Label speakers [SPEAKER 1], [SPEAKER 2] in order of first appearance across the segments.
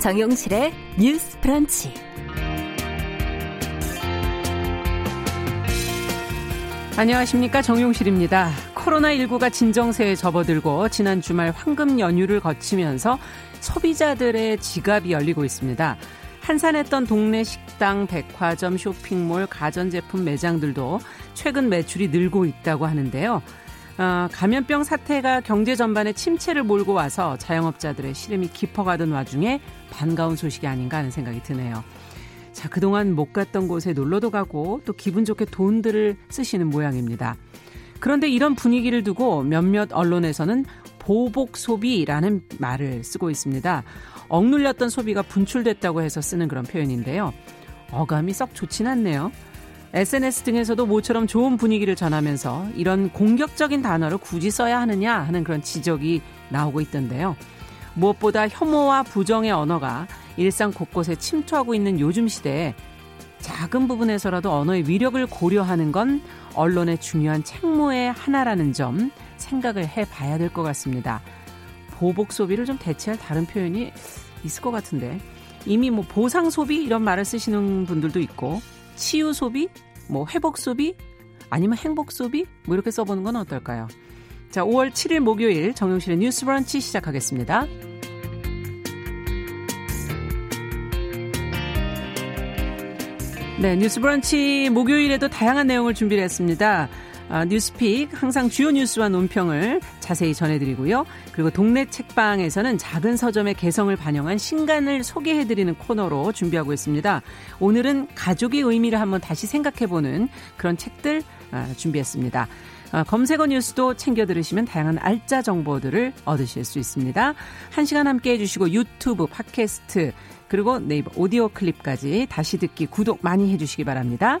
[SPEAKER 1] 정용실의 뉴스 프런치.
[SPEAKER 2] 안녕하십니까. 정용실입니다. 코로나19가 진정세에 접어들고 지난 주말 황금 연휴를 거치면서 소비자들의 지갑이 열리고 있습니다. 한산했던 동네 식당, 백화점, 쇼핑몰, 가전제품 매장들도 최근 매출이 늘고 있다고 하는데요. 어, 감염병 사태가 경제 전반에 침체를 몰고 와서 자영업자들의 시름이 깊어가던 와중에 반가운 소식이 아닌가 하는 생각이 드네요. 자, 그동안 못 갔던 곳에 놀러도 가고 또 기분 좋게 돈들을 쓰시는 모양입니다. 그런데 이런 분위기를 두고 몇몇 언론에서는 보복 소비라는 말을 쓰고 있습니다. 억눌렸던 소비가 분출됐다고 해서 쓰는 그런 표현인데요. 어감이 썩 좋진 않네요. SNS 등에서도 모처럼 좋은 분위기를 전하면서 이런 공격적인 단어를 굳이 써야 하느냐 하는 그런 지적이 나오고 있던데요. 무엇보다 혐오와 부정의 언어가 일상 곳곳에 침투하고 있는 요즘 시대에 작은 부분에서라도 언어의 위력을 고려하는 건 언론의 중요한 책무의 하나라는 점 생각을 해 봐야 될 것 같습니다. 보복 소비를 좀 대체할 다른 표현이 있을 것 같은데 이미 뭐 보상 소비 이런 말을 쓰시는 분들도 있고 치유 소비, 뭐 회복 소비, 아니면 행복 소비 뭐 이렇게 써보는 건 어떨까요? 자, 5월 7일 목요일 정용실의 뉴스 브런치 시작하겠습니다. 네, 뉴스 브런치 목요일에도 다양한 내용을 준비를 했습니다. 아, 뉴스픽 항상 주요 뉴스와 논평을 자세히 전해드리고요. 그리고 동네 책방에서는 작은 서점의 개성을 반영한 신간을 소개해드리는 코너로 준비하고 있습니다. 오늘은 가족의 의미를 한번 다시 생각해보는 그런 책들 아, 준비했습니다. 아, 검색어 뉴스도 챙겨 들으시면 다양한 알짜 정보들을 얻으실 수 있습니다. 한 시간 함께 해주시고 유튜브, 팟캐스트, 그리고 네이버 오디오 클립까지 다시 듣기 구독 많이 해주시기 바랍니다.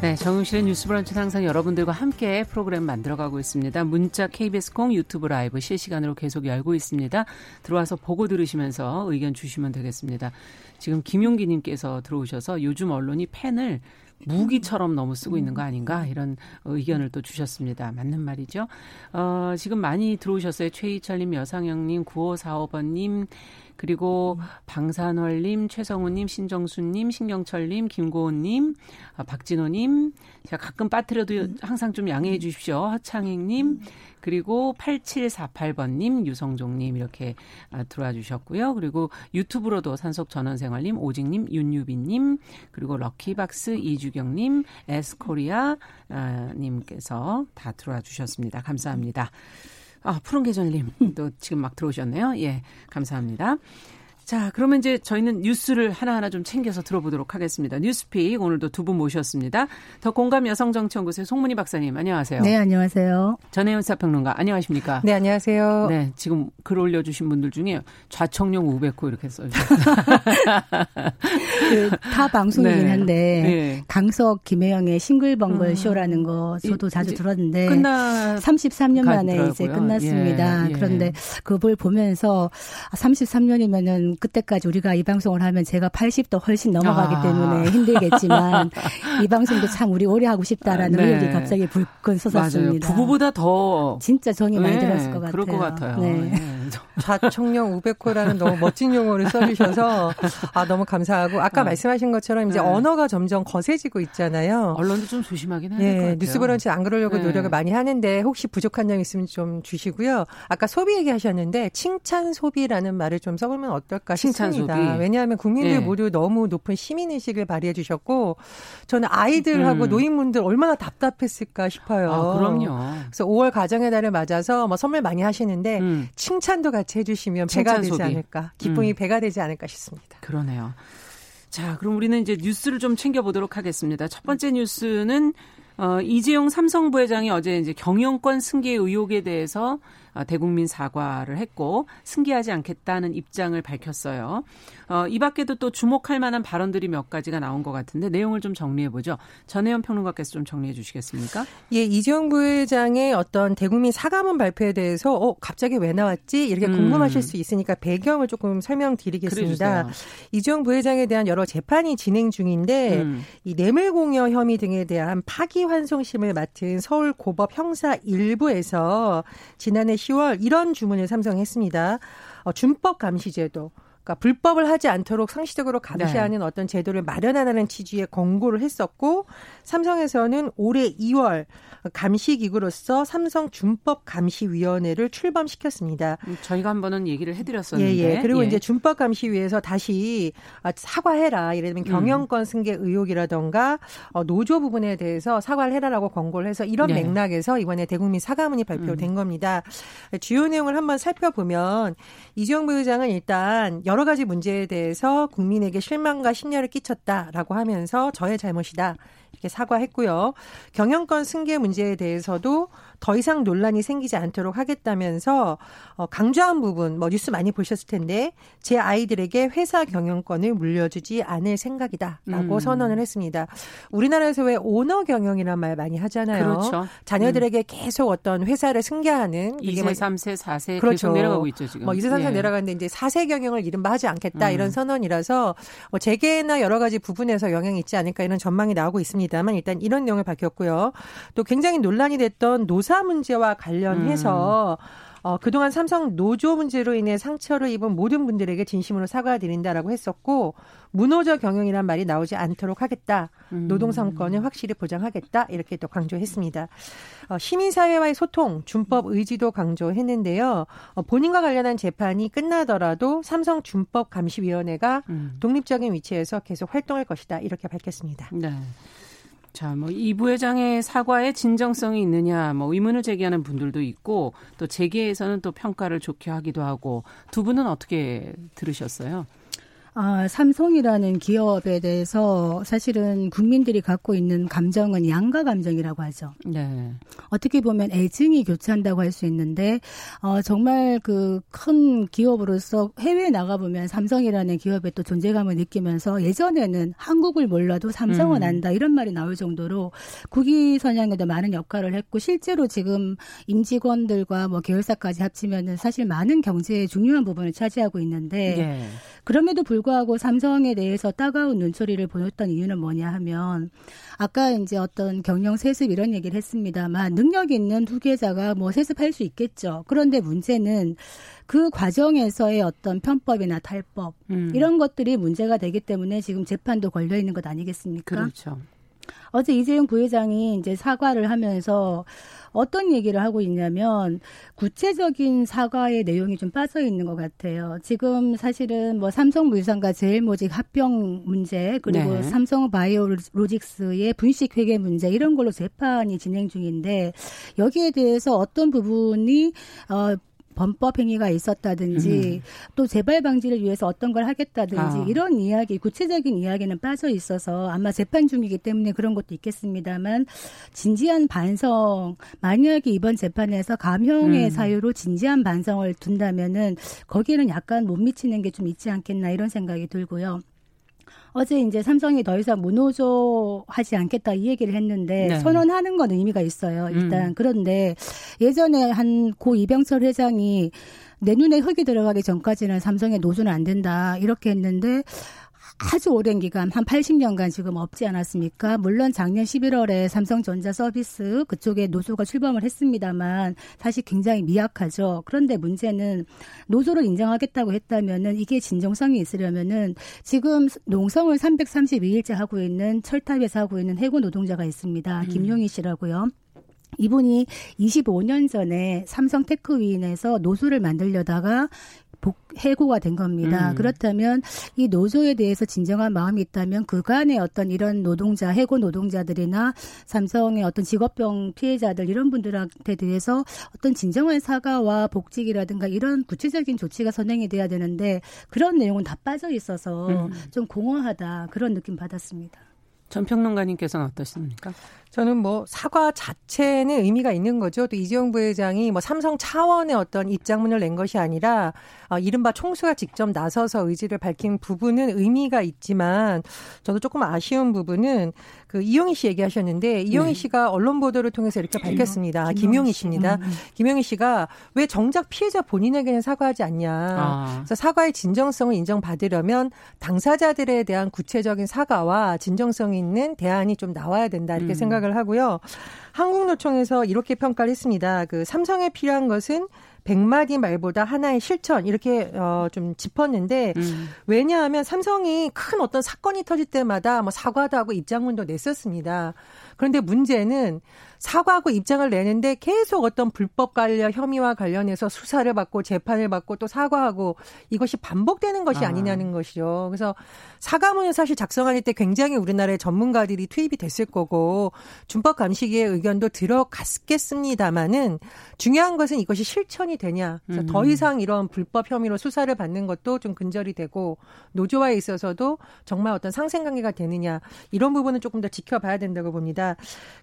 [SPEAKER 2] 네, 정용실의 뉴스 브런치는 항상 여러분들과 함께 프로그램 만들어가고 있습니다. 문자 KBS 콩 유튜브 라이브 실시간으로 계속 열고 있습니다. 들어와서 보고 들으시면서 의견 주시면 되겠습니다. 지금 김용기님께서 들어오셔서 요즘 언론이 펜을 무기처럼 너무 쓰고 있는 거 아닌가 이런 의견을 또 주셨습니다. 맞는 말이죠. 어, 지금 많이 들어오셨어요. 최희철님, 여상영님, 9545번님, 그리고 방산월님, 최성우님, 신정수님, 신경철님, 김고은님, 아, 박진호님, 제가 가끔 빠뜨려도 항상 좀 양해해 주십시오. 허창익님, 그리고 8748번님, 유성종님 이렇게 아, 들어와 주셨고요. 그리고 유튜브로도 산속 전원생활님, 오직님, 윤유빈님, 그리고 럭키박스 이주경님, 에스코리아 아, 님께서 다 들어와 주셨습니다. 감사합니다. 아, 푸른 계절님 또 지금 막 들어오셨네요. 예, 감사합니다. 자, 그러면 이제 저희는 뉴스를 하나하나 좀 챙겨서 들어보도록 하겠습니다. 뉴스픽 오늘도 두 분 모셨습니다. 더 공감 여성정치연구소의 송문희 박사님 안녕하세요.
[SPEAKER 3] 네, 안녕하세요.
[SPEAKER 2] 전혜연 사평론가 안녕하십니까?
[SPEAKER 3] 네, 안녕하세요.
[SPEAKER 2] 네, 지금 글 올려주신 분들 중에 좌청룡 우백호 이렇게 써요.
[SPEAKER 3] 그타 방송이긴 네. 한데 네. 강석 김혜영의 싱글벙글 음. 쇼라는 거 저도 자주 들었는데 끝나 33년 만에 이제 끝났습니다. 예, 예. 그런데 그걸 보면서 33년이면은 그때까지 우리가 이 방송을 하면 제가 80도 훨씬 넘어가기 아. 때문에 힘들겠지만 이 방송도 참 우리 오래 하고 싶다라는 아, 네. 의욕이 갑자기 불끈 솟았습니다.
[SPEAKER 2] 맞아요. 부부보다 더
[SPEAKER 3] 진짜 정이 많이 네, 들었을 것 같아요.
[SPEAKER 2] 그럴 것 같아요. 네. 네.
[SPEAKER 4] 좌청령 우백호라는 너무 멋진 용어를 써주셔서 아 너무 감사하고 아까 어. 말씀하신 것처럼 이제 네. 언어가 점점 거세지고 있잖아요.
[SPEAKER 2] 언론도 좀 조심하긴 해야 될것 네,
[SPEAKER 4] 뉴스브런치 안 그러려고 네. 노력을 많이 하는데 혹시 부족한 점 있으면 좀 주시고요. 아까 소비 얘기하셨는데 칭찬 소비라는 말을 좀 써보면 어떨까 칭찬 싶습니다. 소비. 왜냐하면 국민들 네. 모두 너무 높은 시민 의식을 발휘해 주셨고 저는 아이들하고 음. 노인분들 얼마나 답답했을까 싶어요.
[SPEAKER 2] 아, 그럼요.
[SPEAKER 4] 그래서 5월 가정의 달을 맞아서 뭐 선물 많이 하시는데 음. 칭찬 도 같이 해주시면 배가 되지 소비. 않을까, 기쁨이 음. 배가 되지 않을까 싶습니다.
[SPEAKER 2] 그러네요. 자, 그럼 우리는 이제 뉴스를 좀 챙겨보도록 하겠습니다. 첫 번째 뉴스는 어, 이재용 삼성 부회장이 어제 이제 경영권 승계 의혹에 대해서 어, 대국민 사과를 했고 승계하지 않겠다는 입장을 밝혔어요. 어, 이 밖에도 또 주목할 만한 발언들이 몇 가지가 나온 것 같은데 내용을 좀 정리해 보죠. 전혜연 평론가께서 좀 정리해 주시겠습니까?
[SPEAKER 4] 예, 이재용 부회장의 어떤 대국민 사과문 발표에 대해서 어 갑자기 왜 나왔지 이렇게 음. 궁금하실 수 있으니까 배경을 조금 설명드리겠습니다. 이재용 부회장에 대한 여러 재판이 진행 중인데 음. 이 뇌물 공여 혐의 등에 대한 파기환송심을 맡은 서울 고법 형사 1부에서 지난해 10월 이런 주문을 삼성했습니다. 어, 준법 감시 제도 그러니까 불법을 하지 않도록 상시적으로 감시하는 네. 어떤 제도를 마련하라는 취지의 권고를 했었고 삼성에서는 올해 2월 감시 기구로서 삼성 준법 감시 위원회를 출범시켰습니다.
[SPEAKER 2] 음, 저희가 한 번은 얘기를 해드렸었는데.
[SPEAKER 4] 예, 예. 그리고 예. 이제 준법 감시 위에서 다시 아, 사과해라. 예를 들면 음. 경영권 승계 의혹이라던가 어, 노조 부분에 대해서 사과를 해라라고 권고를 해서 이런 네. 맥락에서 이번에 대국민 사과문이 발표된 음. 겁니다. 주요 내용을 한번 살펴보면 이재용 부회장은 일단 여러 가지 문제에 대해서 국민에게 실망과 심려를 끼쳤다라고 하면서 저의 잘못이다. 이렇게 사과했고요. 경영권 승계 문제에 대해서도 더 이상 논란이 생기지 않도록 하겠다면서 어, 강조한 부분 뭐 뉴스 많이 보셨을 텐데 제 아이들에게 회사 경영권을 물려주지 않을 생각이다라고 음. 선언을 했습니다. 우리나라에서 왜 오너 경영이란 말 많이 하잖아요. 그렇죠. 자녀들에게 음. 계속 어떤 회사를 승계하는
[SPEAKER 2] 2세, 뭐 3세, 4세 그렇죠. 계속 내려가고 있죠, 지금.
[SPEAKER 4] 뭐 2세, 3세 예. 내려가는데 이제 4세 경영을 이른바 하지 않겠다 음. 이런 선언이라서 뭐 재계나 여러 가지 부분에서 영향이 있지 않을까 이런 전망이 나오고 있습니다 만 일단 이런 내용을 밝혔고요. 또 굉장히 논란이 됐던 노사 문제와 관련해서 음. 어, 그동안 삼성 노조 문제로 인해 상처를 입은 모든 분들에게 진심으로 사과드린다라고 했었고 무노조 경영이란 말이 나오지 않도록 하겠다. 음. 노동 상권을 확실히 보장하겠다. 이렇게 또 강조했습니다. 어, 시민사회와의 소통, 준법 의지도 강조했는데요. 어, 본인과 관련한 재판이 끝나더라도 삼성 준법 감시위원회가 음. 독립적인 위치에서 계속 활동할 것이다. 이렇게 밝혔습니다.
[SPEAKER 2] 네. 자, 뭐 이 부회장의 사과에 진정성이 있느냐 뭐 의문을 제기하는 분들도 있고 또 재계에서는 또 평가를 좋게 하기도 하고 두 분은 어떻게 들으셨어요?
[SPEAKER 3] 아, 삼성이라는 기업에 대해서 사실은 국민들이 갖고 있는 감정은 양가 감정이라고 하죠. 네. 어떻게 보면 애증이 교차한다고 할 수 있는데 어, 정말 그 큰 기업으로서 해외에 나가 보면 삼성이라는 기업의 또 존재감을 느끼면서 예전에는 한국을 몰라도 삼성은 음. 안다 이런 말이 나올 정도로 국위 선양에도 많은 역할을 했고 실제로 지금 임직원들과 뭐 계열사까지 합치면은 사실 많은 경제의 중요한 부분을 차지하고 있는데 네. 그럼에도 불구하고 삼성에 대해서 따가운 눈초리를 보였던 이유는 뭐냐 하면 아까 이제 어떤 경영 세습 이런 얘기를 했습니다만 능력 있는 후계자가 뭐 세습할 수 있겠죠. 그런데 문제는 그 과정에서의 어떤 편법이나 탈법 음. 이런 것들이 문제가 되기 때문에 지금 재판도 걸려 있는 것 아니겠습니까?
[SPEAKER 2] 그렇죠.
[SPEAKER 3] 어제 이재용 부회장이 이제 사과를 하면서 어떤 얘기를 하고 있냐면 구체적인 사과의 내용이 좀 빠져 있는 것 같아요. 지금 사실은 뭐 삼성물산과 제일모직 합병 문제 그리고 네. 삼성바이오로직스의 분식 회계 문제 이런 걸로 재판이 진행 중인데 여기에 대해서 어떤 부분이 어 범법 행위가 있었다든지 음. 또 재발 방지를 위해서 어떤 걸 하겠다든지 아. 이런 이야기 구체적인 이야기는 빠져 있어서 아마 재판 중이기 때문에 그런 것도 있겠습니다만 진지한 반성 만약에 이번 재판에서 감형의 음. 사유로 진지한 반성을 둔다면은 거기에는 약간 못 미치는 게 좀 있지 않겠나 이런 생각이 들고요. 어제 이제 삼성이 더 이상 무노조하지 않겠다 이 얘기를 했는데 네. 선언하는 건 의미가 있어요. 일단 음. 그런데 예전에 한 고 이병철 회장이 내 눈에 흙이 들어가기 전까지는 삼성의 노조는 안 된다 이렇게 했는데 아주 오랜 기간 한 80년간 지금 없지 않았습니까? 물론 작년 11월에 삼성전자 서비스 그쪽에 노조가 출범을 했습니다만 사실 굉장히 미약하죠. 그런데 문제는 노조를 인정하겠다고 했다면은 이게 진정성이 있으려면은 지금 농성을 332일째 하고 있는 철탑에서 하고 있는 해고 노동자가 있습니다. 음. 김용희 씨라고요. 이분이 25년 전에 삼성 테크윈에서 노조를 만들려다가 복, 해고가 된 겁니다. 음. 그렇다면 이 노조에 대해서 진정한 마음이 있다면 그간의 어떤 이런 노동자, 해고 노동자들이나 삼성의 어떤 직업병 피해자들 이런 분들한테 대해서 어떤 진정한 사과와 복직이라든가 이런 구체적인 조치가 선행이 돼야 되는데 그런 내용은 다 빠져 있어서 음. 좀 공허하다 그런 느낌 받았습니다.
[SPEAKER 2] 전 평론가님께서는 어떠십니까?
[SPEAKER 4] 저는 뭐 사과 자체는 의미가 있는 거죠. 또 이재용 부회장이 뭐 삼성 차원의 어떤 입장문을 낸 것이 아니라 어, 이른바 총수가 직접 나서서 의지를 밝힌 부분은 의미가 있지만 저도 조금 아쉬운 부분은 그 이용희 씨 얘기하셨는데 이용희 네. 씨가 언론 보도를 통해서 이렇게 밝혔습니다. 김용희 씨입니다. 음, 음. 김용희 씨가 왜 정작 피해자 본인에게는 사과하지 않냐. 아. 그래서 사과의 진정성을 인정받으려면 당사자들에 대한 구체적인 사과와 진정성 있는 대안이 좀 나와야 된다 이렇게 음. 생각 을 하고요. 한국노총에서 이렇게 평가를 했습니다. 그 삼성에 필요한 것은 100마디 말보다 하나의 실천 이렇게 어, 좀 짚었는데 음. 왜냐하면 삼성이 큰 어떤 사건이 터질 때마다 뭐 사과도 하고 입장문도 냈었습니다. 그런데 문제는 사과하고 입장을 내는데 계속 어떤 불법 관련 혐의와 관련해서 수사를 받고 재판을 받고 또 사과하고 이것이 반복되는 것이 아. 아니냐는 것이죠. 그래서 사과문을 사실 작성할 때 굉장히 우리나라의 전문가들이 투입이 됐을 거고 준법 감시기의 의견도 들어갔겠습니다마는 중요한 것은 이것이 실천이 되냐. 음. 더 이상 이런 불법 혐의로 수사를 받는 것도 좀 근절이 되고 노조와에 있어서도 정말 어떤 상생관계가 되느냐 이런 부분은 조금 더 지켜봐야 된다고 봅니다.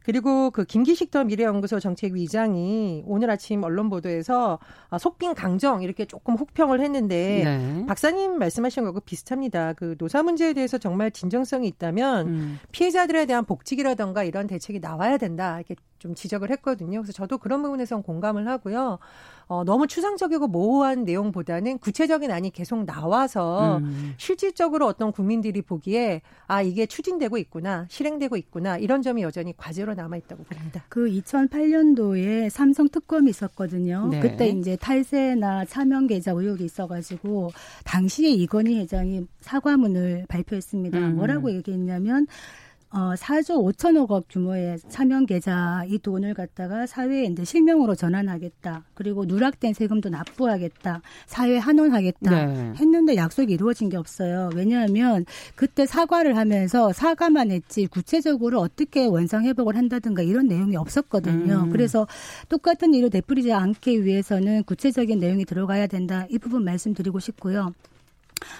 [SPEAKER 4] 그리고 그김 김기식 더 미래연구소 정책위장이 오늘 아침 언론 보도에서 아, 속빈 강정 이렇게 조금 혹평을 했는데 네. 박사님 말씀하신 거하고 비슷합니다. 그 노사 문제에 대해서 정말 진정성이 있다면 음. 피해자들에 대한 복직이라던가 이런 대책이 나와야 된다 이렇게 좀 지적을 했거든요. 그래서 저도 그런 부분에선 공감을 하고요. 어, 너무 추상적이고 모호한 내용보다는 구체적인 안이 계속 나와서 음. 실질적으로 어떤 국민들이 보기에 아 이게 추진되고 있구나 실행되고 있구나 이런 점이 여전히 과제로 남아 있다고 봅니다.
[SPEAKER 3] 그 2008년도에 삼성 특검이 있었거든요. 네. 그때 이제 탈세나 차명 계좌 의혹이 있어가지고 당시에 이건희 회장이 사과문을 발표했습니다. 음. 뭐라고 얘기했냐면 어, 4조 5천억 원 규모의 차명 계좌 이 돈을 갖다가 사회에 이제 실명으로 전환하겠다. 그리고 누락된 세금도 납부하겠다. 사회 환원하겠다. 네. 했는데 약속이 이루어진 게 없어요. 왜냐하면 그때 사과를 하면서 사과만 했지 구체적으로 어떻게 원상 회복을 한다든가 이런 내용이 없었거든요. 음. 그래서 똑같은 일을 되풀이지 않기 위해서는 구체적인 내용이 들어가야 된다. 이 부분 말씀드리고 싶고요.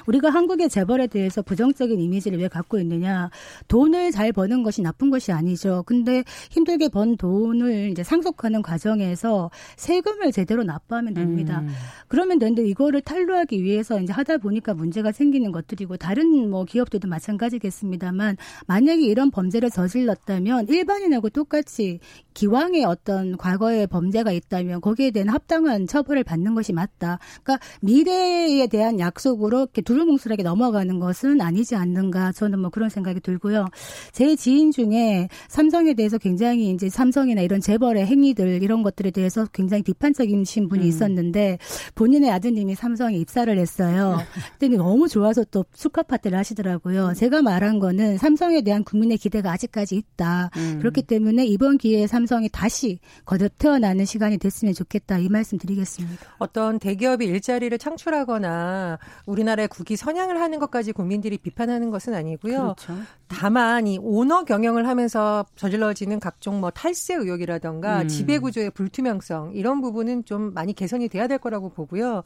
[SPEAKER 3] 우리가 한국의 재벌에 대해서 부정적인 이미지를 왜 갖고 있느냐. 돈을 잘 버는 것이 나쁜 것이 아니죠. 근데 힘들게 번 돈을 이제 상속하는 과정에서 세금을 제대로 납부하면 됩니다. 음. 그러면 되는데 이거를 탈루하기 위해서 이제 하다 보니까 문제가 생기는 것들이고 다른 뭐 기업들도 마찬가지겠습니다만 만약에 이런 범죄를 저질렀다면 일반인하고 똑같이 기왕에 어떤 과거의 범죄가 있다면 거기에 대한 합당한 처벌을 받는 것이 맞다. 그러니까 미래에 대한 약속으로 이렇게 두루뭉술하게 넘어가는 것은 아니지 않는가 저는 뭐 그런 생각이 들고요. 제 지인 중에 삼성에 대해서 굉장히 이제 삼성이나 이런 재벌의 행위들 이런 것들에 대해서 굉장히 비판적이신 분이 음. 있었는데 본인의 아드님이 삼성에 입사를 했어요. 그때 너무 좋아서 또 축하 파티를 하시더라고요. 제가 말한 거는 삼성에 대한 국민의 기대가 아직까지 있다. 음. 그렇기 때문에 이번 기회에 삼성이 다시 거듭 태어나는 시간이 됐으면 좋겠다 이 말씀 드리겠습니다.
[SPEAKER 4] 어떤 대기업이 일자리를 창출하거나 우리나라 우리나라의 국위 선양을 하는 것까지 국민들이 비판하는 것은 아니고요. 그렇죠. 다만 이 오너 경영을 하면서 저질러지는 각종 뭐 탈세 의혹이라던가 음. 지배 구조의 불투명성 이런 부분은 좀 많이 개선이 돼야 될 거라고 보고요.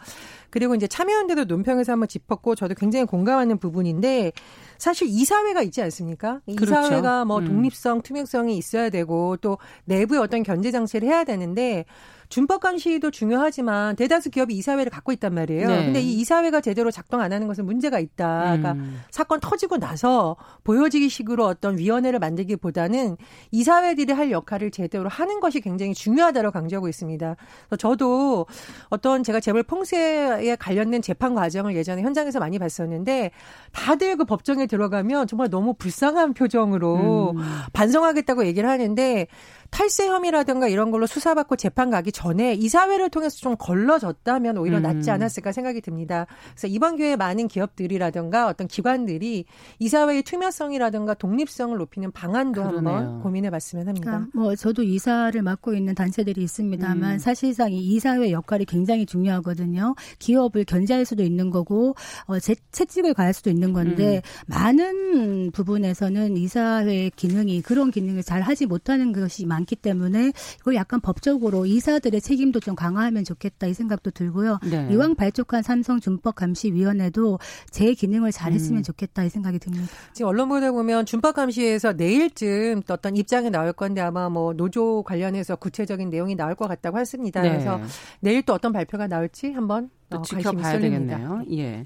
[SPEAKER 4] 그리고 이제 참여연대도 논평에서 한번 짚었고 저도 굉장히 공감하는 부분인데 사실 이사회가 있지 않습니까? 그렇죠. 이사회가 뭐 음. 독립성, 투명성이 있어야 되고 또 내부의 어떤 견제 장치를 해야 되는데 준법 감시도 중요하지만 대다수 기업이 이사회를 갖고 있단 말이에요. 네. 근데 이 이사회가 제대로 작동 안 하는 것은 문제가 있다. 그러니까 음. 사건 터지고 나서 보여지기 식으로 어떤 위원회를 만들기보다는 이사회들이 할 역할을 제대로 하는 것이 굉장히 중요하다고 강조하고 있습니다. 저도 어떤 제가 재벌 풍세에 관련된 재판 과정을 예전에 현장에서 많이 봤었는데 다들 그 법정에 들어가면 정말 너무 불쌍한 표정으로 음. 반성하겠다고 얘기를 하는데 탈세 혐의라든가 이런 걸로 수사받고 재판 가기 전에 이사회를 통해서 좀 걸러졌다면 오히려 음. 낫지 않았을까 생각이 듭니다. 그래서 이번 기회에 많은 기업들이라든가 어떤 기관들이 이사회의 투명성이라든가 독립성을 높이는 방안도 그러네요. 한번 고민해 봤으면 합니다.
[SPEAKER 3] 그러니까 뭐 저도 이사를 맡고 있는 단체들이 있습니다만 음. 사실상 이 이사회 역할이 굉장히 중요하거든요. 기업을 견제할 수도 있는 거고 어, 재, 채찍을 가할 수도 있는 건데 음. 많은 부분에서는 이사회의 기능이 그런 기능을 잘 하지 못하는 것이 많기 때문에 이걸 약간 법적으로 이사들 유가족들의 책임도 좀 강화하면 좋겠다 이 생각도 들고요. 네. 이왕 발족한 삼성 준법 감시위원회도 제 기능을 잘했으면 음. 좋겠다 이 생각이 듭니다.
[SPEAKER 4] 지금 언론 보다 보면 준법 감시에서 내일쯤 어떤 입장이 나올 건데 아마 뭐 노조 관련해서 구체적인 내용이 나올 것 같다고 했습니다. 네. 그래서 내일 또 어떤 발표가 나올지 한번
[SPEAKER 2] 또 어, 지켜봐야 되겠네요. 예.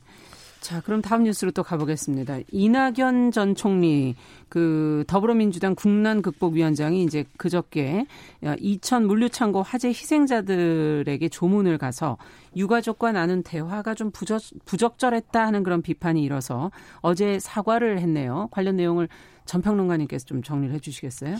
[SPEAKER 2] 자, 그럼 다음 뉴스로 또 가보겠습니다. 이낙연 전 총리, 그 더불어민주당 국난 극복 위원장이 이제 그저께 이천 물류창고 화재 희생자들에게 조문을 가서 유가족과 나눈 대화가 좀 부적, 부적절했다 하는 그런 비판이 일어서 어제 사과를 했네요. 관련 내용을 전평론가님께서 좀 정리를 해주시겠어요?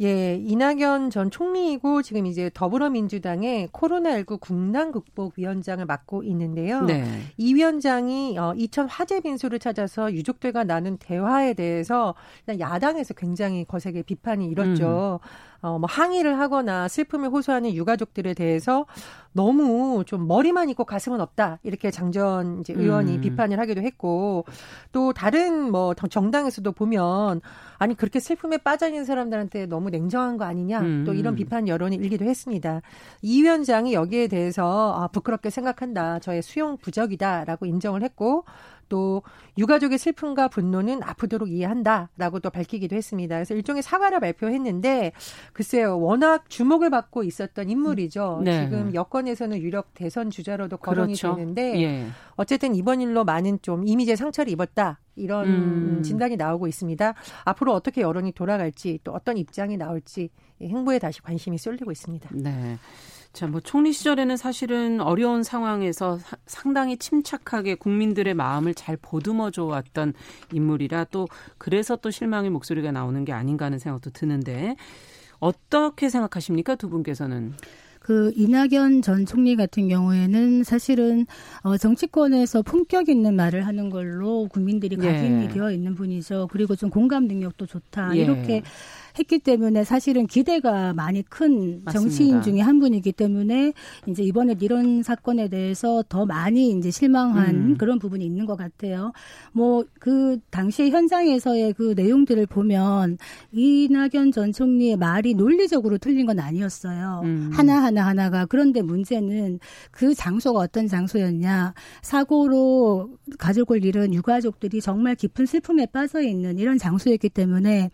[SPEAKER 4] 예, 이낙연 전 총리이고 지금 이제 더불어민주당의 코로나19 국난 극복 위원장을 맡고 있는데요. 네. 이 위원장이 어, 이천 화재 빈소를 찾아서 유족들과 나눈 대화에 대해서 야당에서 굉장히 거세게 비판이 일었죠. 음. 어, 뭐 항의를 하거나 슬픔을 호소하는 유가족들에 대해서 너무 좀 머리만 있고 가슴은 없다 이렇게 장전 이제 의원이 음. 비판을 하기도 했고 또 다른 뭐 정당에서도 보면 아니 그렇게 슬픔에 빠져 있는 사람들한테 너무 냉정한 거 아니냐 음. 또 이런 비판 여론이 일기도 했습니다. 이 위원장이 여기에 대해서 아, 부끄럽게 생각한다 저의 수용 부적이다라고 인정을 했고 또 유가족의 슬픔과 분노는 아프도록 이해한다라고 또 밝히기도 했습니다. 그래서 일종의 사과를 발표했는데 글쎄요 워낙 주목을 받고 있었던 인물이죠. 네. 지금 여권에서는 유력 대선 주자로도 거론이 그렇죠. 되는데 예. 어쨌든 이번 일로 많은 좀 이미지에 상처를 입었다. 이런 음. 진단이 나오고 있습니다. 앞으로 어떻게 여론이 돌아갈지 또 어떤 입장이 나올지 행보에 다시 관심이 쏠리고 있습니다.
[SPEAKER 2] 네. 자, 뭐 총리 시절에는 사실은 어려운 상황에서 사, 상당히 침착하게 국민들의 마음을 잘 보듬어 줘 왔던 인물이라 또 그래서 또 실망의 목소리가 나오는 게 아닌가 하는 생각도 드는데 어떻게 생각하십니까? 두 분께서는.
[SPEAKER 3] 그 이낙연 전 총리 같은 경우에는 사실은 어 정치권에서 품격 있는 말을 하는 걸로 국민들이 각인이 예. 되어 있는 분이죠. 그리고 좀 공감 능력도 좋다. 예. 이렇게 했기 때문에 사실은 기대가 많이 큰 맞습니다. 정치인 중에 한 분이기 때문에 이제 이번에 이런 사건에 대해서 더 많이 이제 실망한 음. 그런 부분이 있는 것 같아요. 뭐 그 당시에 현장에서의 그 내용들을 보면 이낙연 전 총리의 말이 논리적으로 틀린 건 아니었어요. 음. 하나 하나 하나가 그런데 문제는 그 장소가 어떤 장소였냐 사고로 가족을 잃은 유가족들이 정말 깊은 슬픔에 빠져 있는 이런 장소였기 때문에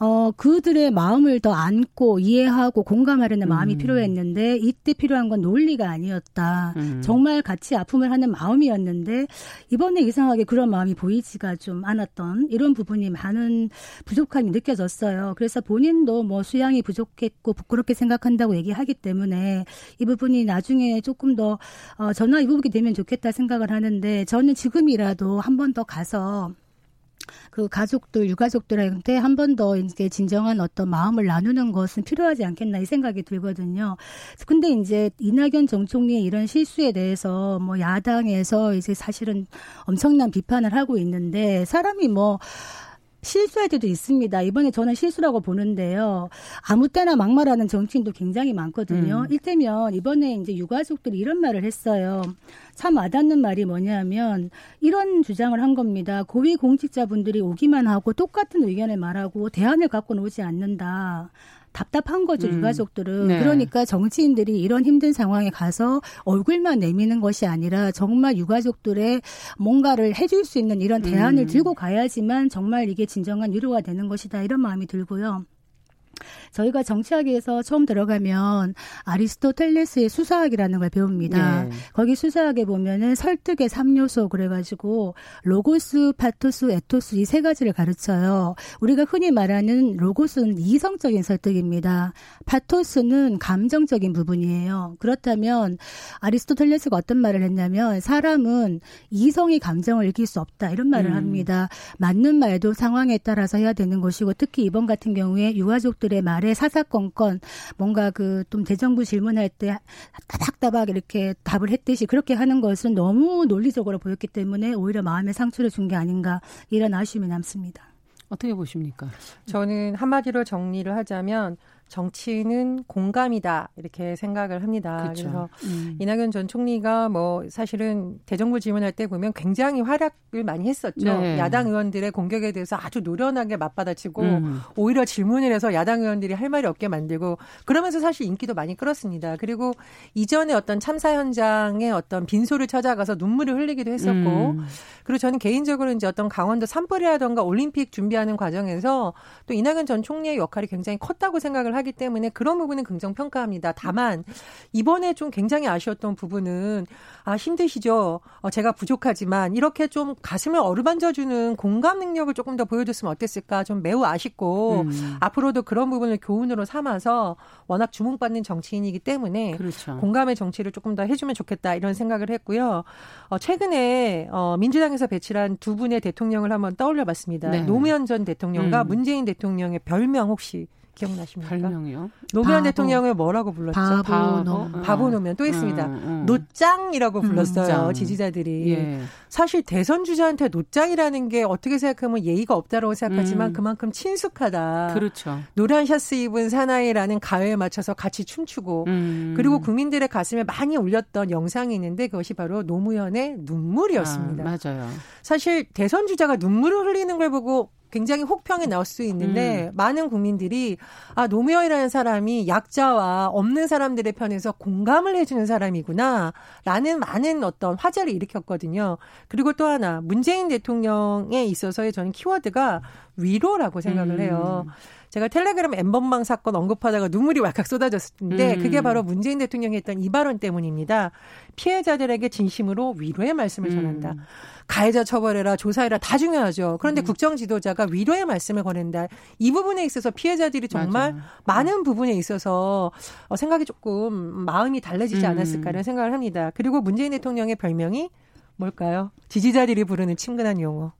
[SPEAKER 3] 어, 그들의 마음을 더 안고 이해하고 공감하려는 마음이 음. 필요했는데 이때 필요한 건 논리가 아니었다. 음. 정말 같이 아픔을 하는 마음이었는데 이번에 이상하게 그런 마음이 보이지가 좀 않았던 이런 부분이 많은 부족함이 느껴졌어요. 그래서 본인도 뭐 수양이 부족했고 부끄럽게 생각한다고 얘기하기 때문에 이 부분이 나중에 조금 더 어, 전화 이부분이 되면 좋겠다 생각을 하는데 저는 지금이라도 한 번 더 가서 그 가족들, 유가족들한테 한 번 더 이제 진정한 어떤 마음을 나누는 것은 필요하지 않겠나 이 생각이 들거든요. 근데 이제 이낙연 정 총리의 이런 실수에 대해서 뭐 야당에서 이제 사실은 엄청난 비판을 하고 있는데 사람이 뭐 실수할 때도 있습니다. 이번에 저는 실수라고 보는데요. 아무 때나 막말하는 정치인도 굉장히 많거든요. 음. 일테면 이번에 이제 유가족들이 이런 말을 했어요. 참 와닿는 말이 뭐냐면 이런 주장을 한 겁니다. 고위 공직자분들이 오기만 하고 똑같은 의견을 말하고 대안을 갖고는 오지 않는다. 답답한 거죠, 음. 유가족들은. 네. 그러니까 정치인들이 이런 힘든 상황에 가서 얼굴만 내미는 것이 아니라 정말 유가족들의 뭔가를 해줄 수 있는 이런 대안을 음. 들고 가야지만 정말 이게 진정한 위로가 되는 것이다. 이런 마음이 들고요. 저희가 정치학에서 처음 들어가면 아리스토텔레스의 수사학이라는 걸 배웁니다. 네. 거기 수사학에 보면은 설득의 3요소 그래가지고 로고스, 파토스, 에토스 이 세 가지를 가르쳐요. 우리가 흔히 말하는 로고스는 이성적인 설득입니다. 파토스는 감정적인 부분이에요. 그렇다면 아리스토텔레스가 어떤 말을 했냐면 사람은 이성이 감정을 이길 수 없다 이런 말을 음. 합니다. 맞는 말도 상황에 따라서 해야 되는 것이고 특히 이번 같은 경우에 유가족들의 말 말에 사사건건 뭔가 그 좀 대정부 질문할 때 따박따박 이렇게 답을 했듯이 그렇게 하는 것은 너무 논리적으로 보였기 때문에 오히려 마음에 상처를 준 게 아닌가 이런 아쉬움이 남습니다.
[SPEAKER 2] 어떻게 보십니까?
[SPEAKER 4] 저는 한마디로 정리를 하자면 정치는 공감이다 이렇게 생각을 합니다. 그쵸. 그래서 음. 이낙연 전 총리가 뭐 사실은 대정부 질문할 때 보면 굉장히 활약을 많이 했었죠. 네. 야당 의원들의 공격에 대해서 아주 노련하게 맞받아치고 음. 오히려 질문을 해서 야당 의원들이 할 말이 없게 만들고 그러면서 사실 인기도 많이 끌었습니다. 그리고 이전에 어떤 참사 현장에 어떤 빈소를 찾아가서 눈물을 흘리기도 했었고 음. 그리고 저는 개인적으로 이제 어떤 강원도 산불이라던가 올림픽 준비하는 과정에서 또 이낙연 전 총리의 역할이 굉장히 컸다고 생각을 하기 때문에 그런 부분은 긍정 평가합니다. 다만 이번에 좀 굉장히 아쉬웠던 부분은 아 힘드시죠. 어, 제가 부족하지만 이렇게 좀 가슴을 어루만져주는 공감 능력을 조금 더 보여줬으면 어땠을까 좀 매우 아쉽고 음. 앞으로도 그런 부분을 교훈으로 삼아서 워낙 주목받는 정치인이기 때문에 그렇죠. 공감의 정치를 조금 더 해주면 좋겠다 이런 생각을 했고요. 어, 최근에 어, 민주당에서 배출한 두 분의 대통령을 한번 떠올려봤습니다. 네. 노무현 전 대통령과 음. 문재인 대통령의 별명 혹시 기억나십니까?
[SPEAKER 2] 별명이요?
[SPEAKER 4] 노무현 대통령을 뭐라고 불렀죠?
[SPEAKER 3] 바보, 바보,
[SPEAKER 4] 바보 노무현 또 있습니다. 음, 음. 노짱이라고 불렀어요. 음, 지지자들이. 예. 사실 대선 주자한테 노짱이라는 게 어떻게 생각하면 예의가 없다라고 생각하지만 음. 그만큼 친숙하다.
[SPEAKER 2] 그렇죠.
[SPEAKER 4] 노란 셔츠 입은 사나이라는 가요에 맞춰서 같이 춤추고 음. 그리고 국민들의 가슴에 많이 울렸던 영상이 있는데 그것이 바로 노무현의 눈물이었습니다.
[SPEAKER 2] 아, 맞아요.
[SPEAKER 4] 사실 대선 주자가 눈물을 흘리는 걸 보고 굉장히 혹평이 나올 수 있는데 음. 많은 국민들이 아 노무현이라는 사람이 약자와 없는 사람들의 편에서 공감을 해주는 사람이구나라는 많은 어떤 화제를 일으켰거든요. 그리고 또 하나 문재인 대통령에 있어서의 저는 키워드가 위로라고 생각을 음. 해요. 제가 텔레그램 엠번방 사건 언급하다가 눈물이 왈칵 쏟아졌는데 음. 그게 바로 문재인 대통령이 했던 이 발언 때문입니다. 피해자들에게 진심으로 위로의 말씀을 전한다. 음. 가해자 처벌해라, 조사해라 다 중요하죠. 그런데 음. 국정 지도자가 위로의 말씀을 권한다. 이 부분에 있어서 피해자들이 정말 맞아요. 많은 부분에 있어서 어, 생각이 조금 마음이 달라지지 음. 않았을까라는 생각을 합니다. 그리고 문재인 대통령의 별명이 뭘까요? 지지자들이 부르는 친근한 용어.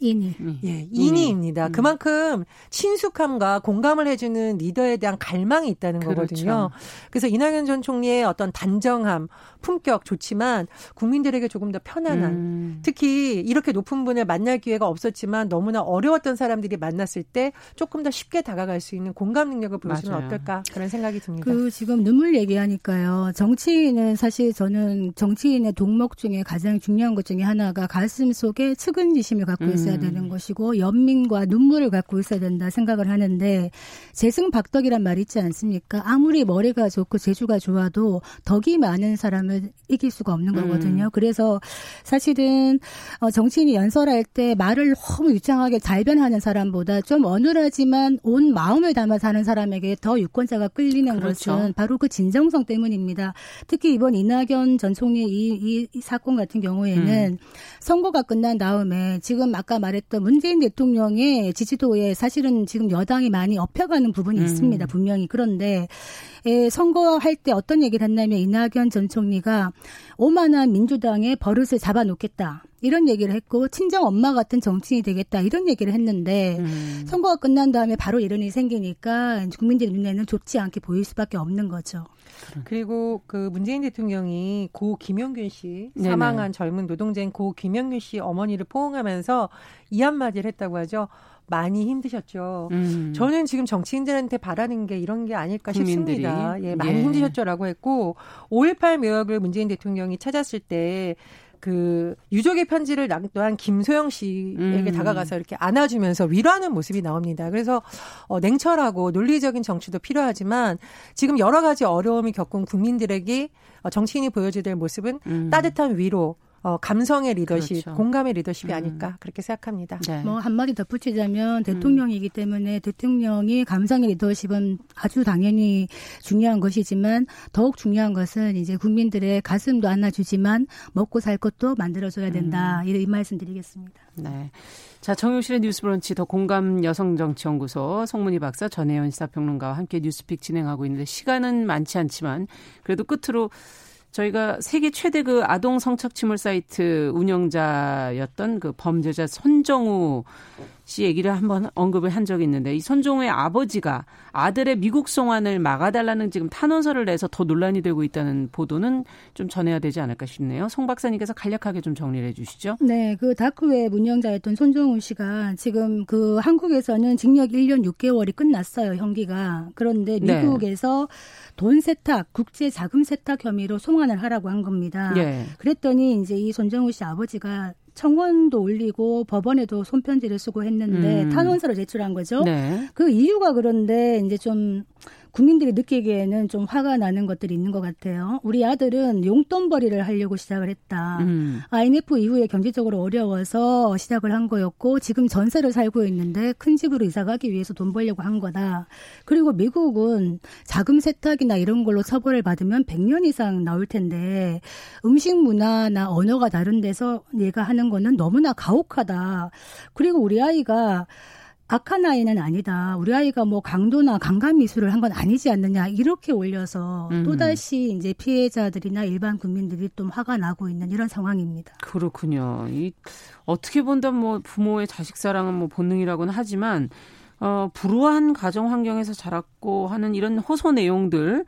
[SPEAKER 3] 인이.
[SPEAKER 4] 예, 인이입니다. 음. 그만큼 친숙함과 공감을 해주는 리더에 대한 갈망이 있다는 그렇죠. 거거든요. 그래서 이낙연 전 총리의 어떤 단정함, 품격 좋지만 국민들에게 조금 더 편안한, 음. 특히 이렇게 높은 분을 만날 기회가 없었지만 너무나 어려웠던 사람들이 만났을 때 조금 더 쉽게 다가갈 수 있는 공감 능력을 보여주면 맞아요. 어떨까 그런 생각이 듭니다.
[SPEAKER 3] 그 지금 눈물 얘기하니까요. 정치인은 사실 저는 정치인의 동목 중에 가장 중요한 것 중에 하나가 가슴 속에 측은지심을 갖고 있어요. 있어야 음. 되는 것이고 연민과 눈물을 갖고 있어야 된다 생각을 하는데 재승박덕이란 말이 있지 않습니까? 아무리 머리가 좋고 재주가 좋아도 덕이 많은 사람을 이길 수가 없는 음. 거거든요. 음. 그래서 사실은 어, 정치인이 연설할 때 말을 너무 유창하게 잘 변하는 사람보다 좀 어눌하지만 온 마음을 담아서 하는 사람에게 더 유권자가 끌리는 그렇죠. 것은 바로 그 진정성 때문입니다. 특히 이번 이낙연 전 총리 이, 이, 이 사건 같은 경우에는 음. 선거가 끝난 다음에 지금 아까 말했던 문재인 대통령의 지지도에 사실은 지금 여당이 많이 업혀가는 부분이 음. 있습니다. 분명히. 그런데 에, 선거할 때 어떤 얘기를 했냐면 이낙연 전 총리가 오만한 민주당의 버릇을 잡아놓겠다. 이런 얘기를 했고 친정 엄마 같은 정치인이 되겠다 이런 얘기를 했는데 음. 선거가 끝난 다음에 바로 이런 일이 생기니까 국민들 눈에는 좋지 않게 보일 수밖에 없는 거죠.
[SPEAKER 4] 그리고 그 문재인 대통령이 고 김영균 씨 사망한 네네. 젊은 노동자인 고 김영균 씨 어머니를 포옹하면서 이 한마디를 했다고 하죠. 많이 힘드셨죠. 음. 저는 지금 정치인들한테 바라는 게 이런 게 아닐까 국민들이. 싶습니다. 예, 많이 예. 힘드셨죠라고 했고 5.18 묘역을 문재인 대통령이 찾았을 때 그 유족의 편지를 낭떠한 김소영 씨에게 음. 다가가서 이렇게 안아주면서 위로하는 모습이 나옵니다. 그래서 어, 냉철하고 논리적인 정치도 필요하지만 지금 여러 가지 어려움이 겪은 국민들에게 어, 정치인이 보여줘야 될 모습은 음. 따뜻한 위로, 어, 감성의 리더십, 그렇죠. 공감의 리더십이 음. 아닐까 그렇게 생각합니다.
[SPEAKER 3] 네. 뭐 한마디 덧붙이자면 대통령이기 때문에 대통령이 감성의 리더십은 아주 당연히 중요한 것이지만 더욱 중요한 것은 이제 국민들의 가슴도 안아주지만 먹고 살 것도 만들어줘야 된다. 음. 이 말씀드리겠습니다.
[SPEAKER 2] 네. 자, 정용실의 뉴스브런치 더 공감 여성정치연구소 송문희 박사 전혜연 시사평론가와 함께 뉴스픽 진행하고 있는데 시간은 많지 않지만 그래도 끝으로 저희가 세계 최대 그 아동 성착취물 사이트 운영자였던 그 범죄자 손정우 씨 얘기를 한번 언급을 한 적이 있는데 이 손종우의 아버지가 아들의 미국 송환을 막아달라는 지금 탄원서를 내서 더 논란이 되고 있다는 보도는 좀 전해야 되지 않을까 싶네요. 송 박사님께서 간략하게 좀 정리를 해주시죠.
[SPEAKER 3] 네, 그 다크웹 운영자였던 손종우 씨가 지금 그 한국에서는 징역 1년 6개월이 끝났어요 형기가. 그런데 네. 미국에서 네. 돈 세탁, 국제 자금 세탁 혐의로 송환을 하라고 한 겁니다. 네. 그랬더니 이제 이 손정우 씨 아버지가 청원도 올리고 법원에도 손편지를 쓰고 했는데 음. 탄원서를 제출한 거죠. 네. 그 이유가 그런데 이제 좀 국민들이 느끼기에는 좀 화가 나는 것들이 있는 것 같아요. 우리 아들은 용돈벌이를 하려고 시작을 했다. 음. IMF 이후에 경제적으로 어려워서 시작을 한 거였고 지금 전세를 살고 있는데 큰 집으로 이사 가기 위해서 돈 벌려고 한 거다. 그리고 미국은 자금 세탁이나 이런 걸로 처벌을 받으면 100년 이상 나올 텐데 음식 문화나 언어가 다른 데서 얘가 하는 거는 너무나 가혹하다. 그리고 우리 아이가 악한 아이는 아니다. 우리 아이가 뭐 강도나 강간 미수를 한 건 아니지 않느냐 이렇게 올려서 음. 또 다시 이제 피해자들이나 일반 국민들이 좀 화가 나고 있는 이런 상황입니다.
[SPEAKER 2] 그렇군요. 이 어떻게 본다면 뭐 부모의 자식 사랑은 뭐 본능이라고는 하지만 어 불우한 가정 환경에서 자랐고 하는 이런 호소 내용들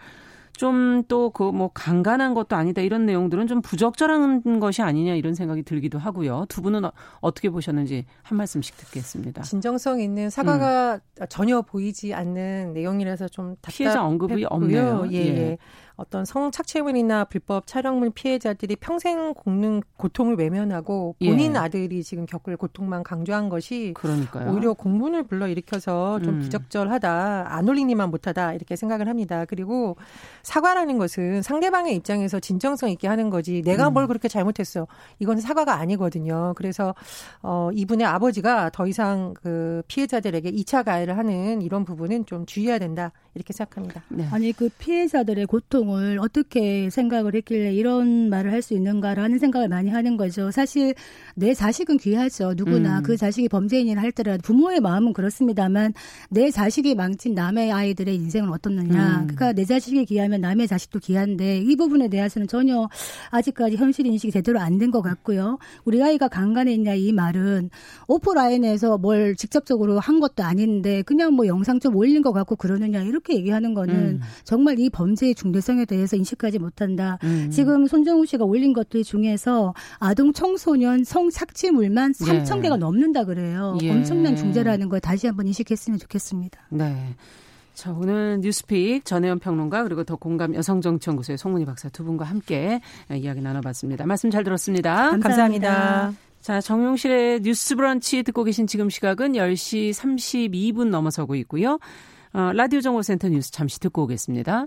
[SPEAKER 2] 좀 또 그뭐 강간한 것도 아니다 이런 내용들은 좀 부적절한 것이 아니냐 이런 생각이 들기도 하고요. 두 분은 어, 어떻게 보셨는지 한 말씀씩 듣겠습니다.
[SPEAKER 4] 진정성 있는 사과가 음. 전혀 보이지 않는 내용이라서 좀.
[SPEAKER 2] 피해자 언급이 없네요.
[SPEAKER 4] 예. 예. 어떤 성착취물이나 불법 촬영물 피해자들이 평생 겪는 고통을 외면하고 본인 예. 아들이 지금 겪을 고통만 강조한 것이 그러니까요. 오히려 공분을 불러일으켜서 좀 음. 부적절하다, 안 올리니만 못하다 이렇게 생각을 합니다. 그리고 사과라는 것은 상대방의 입장에서 진정성 있게 하는 거지 내가 음. 뭘 그렇게 잘못했어 이건 사과가 아니거든요. 그래서 어 이분의 아버지가 더 이상 그 피해자들에게 2차 가해를 하는 이런 부분은 좀 주의해야 된다 이렇게 생각합니다.
[SPEAKER 3] 네. 아니 그 피해자들의 고통을 어떻게 생각을 했길래 이런 말을 할 수 있는가라는 생각을 많이 하는 거죠. 사실 내 자식은 귀하죠. 누구나 음. 그 자식이 범죄인이라 할때라도 부모의 마음은 그렇습니다만 내 자식이 망친 남의 아이들의 인생은 어떻느냐. 음. 그러니까 내 자식이 귀하면 남의 자식도 귀한데 이 부분에 대해서는 전혀 아직까지 현실 인식이 제대로 안 된 것 같고요. 우리 아이가 강간했냐 이 말은 오프라인에서 뭘 직접적으로 한 것도 아닌데 그냥 뭐 영상 좀 올린 것 같고 그러느냐 이렇게 이렇게 얘기하는 거는 음. 정말 이 범죄의 중대성에 대해서 인식하지 못한다. 음. 지금 손정우 씨가 올린 것들 중에서 아동 청소년 성 착취물만 3천 예. 개가 넘는다 그래요. 예. 엄청난 중재라는 걸 다시 한번 인식했으면 좋겠습니다.
[SPEAKER 2] 네. 자, 오늘 뉴스픽 전혜연 평론가 그리고 더 공감 여성정치연구소의 송문희 박사 두 분과 함께 이야기 나눠봤습니다. 말씀 잘 들었습니다.
[SPEAKER 3] 감사합니다. 감사합니다.
[SPEAKER 2] 자, 정용실의 뉴스 브런치 듣고 계신 지금 시각은 10시 32분 넘어서고 있고요. 어, 라디오 정보센터 뉴스 잠시 듣고 오겠습니다.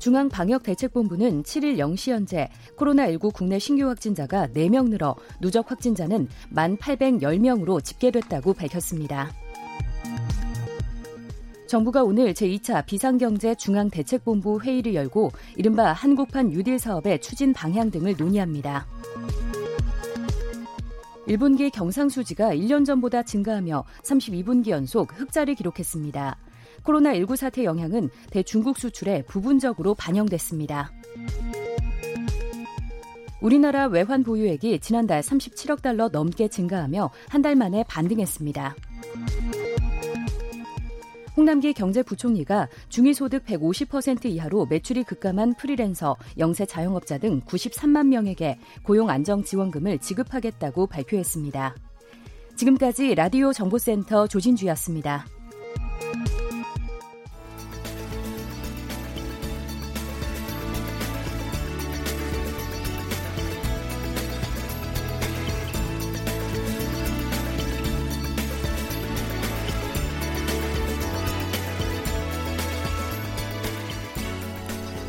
[SPEAKER 1] 중앙방역대책본부는 7일 0시 현재 코로나19 국내 신규 확진자가 4명 늘어 누적 확진자는 1,810명으로 집계됐다고 밝혔습니다. 정부가 오늘 제2차 비상경제 중앙대책본부 회의를 열고 이른바 한국판 뉴딜 사업의 추진 방향 등을 논의합니다. 1분기 경상수지가 1년 전보다 증가하며 32분기 연속 흑자를 기록했습니다. 코로나19 사태 영향은 대중국 수출에 부분적으로 반영됐습니다. 우리나라 외환 보유액이 지난달 37억 달러 넘게 증가하며 한 달 만에 반등했습니다. 홍남기 경제부총리가 중위소득 150% 이하로 매출이 급감한 프리랜서, 영세 자영업자 등 93만 명에게 고용 안정 지원금을 지급하겠다고 발표했습니다. 지금까지 라디오 정보센터 조진주였습니다.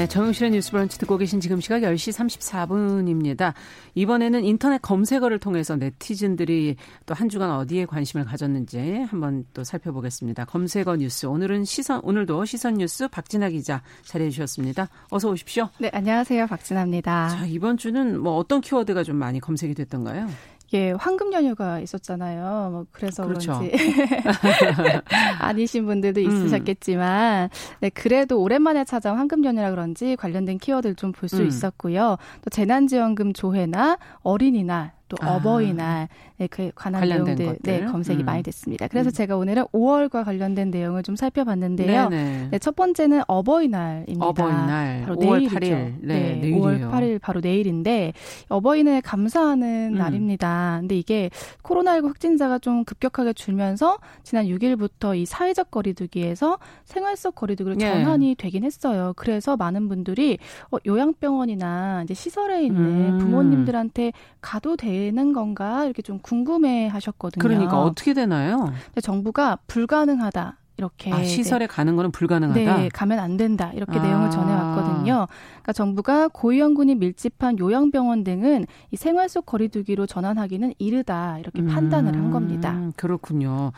[SPEAKER 2] 네, 정용실의 뉴스 브런치 듣고 계신 지금 시각 10시 34분입니다. 이번에는 인터넷 검색어를 통해서 네티즌들이 또 한 주간 어디에 관심을 가졌는지 한번 또 살펴보겠습니다. 검색어 뉴스. 오늘은 시선, 오늘도 시선 뉴스 박진아 기자 자리해 주셨습니다. 어서 오십시오.
[SPEAKER 5] 네, 안녕하세요. 박진아입니다.
[SPEAKER 2] 자, 이번 주는 뭐 어떤 키워드가 좀 많이 검색이 됐던가요?
[SPEAKER 5] 예, 황금 연휴가 있었잖아요. 뭐 그래서 그렇죠. 그런지 아니신 분들도 음. 있으셨겠지만, 음. 네 그래도 오랜만에 찾아온 황금 연휴라 그런지 관련된 키워드를 좀 볼수 음. 있었고요. 또 재난지원금 조회나 어린이날 또 아. 어버이날 네, 그 관한 내용들 네, 검색이 음. 많이 됐습니다. 그래서 음. 제가 오늘은 5월과 관련된 내용을 좀 살펴봤는데요. 네, 첫 번째는 어버이날입니다.
[SPEAKER 2] 어버이날 바로 5월 내일이죠. 8일. 네,
[SPEAKER 5] 네 5월 8일 바로 내일인데 어버이날 감사하는 음. 날입니다. 근데 이게 코로나19 확진자가 좀 급격하게 줄면서 지난 6일부터 이 사회적 거리두기에서 생활 속 거리두기로 네. 전환이 되긴 했어요. 그래서 많은 분들이 어, 요양병원이나 이제 시설에 있는 음. 부모님들한테 가도 되는 건가 이렇게 좀 궁금해 하셨거든요.
[SPEAKER 2] 그러니까 어떻게 되나요?
[SPEAKER 5] 정부가 불가능하다. 이렇게
[SPEAKER 2] 아, 시설에 네. 가는 거는 불가능하다.
[SPEAKER 5] 네, 가면 안 된다. 이렇게 아. 내용을 전해왔거든요. 그러니까 정부가 고위험군이 밀집한 요양병원 등은 이 생활 속 거리두기로 전환하기는 이르다 이렇게 음, 판단을 한 겁니다.
[SPEAKER 2] 그렇군요.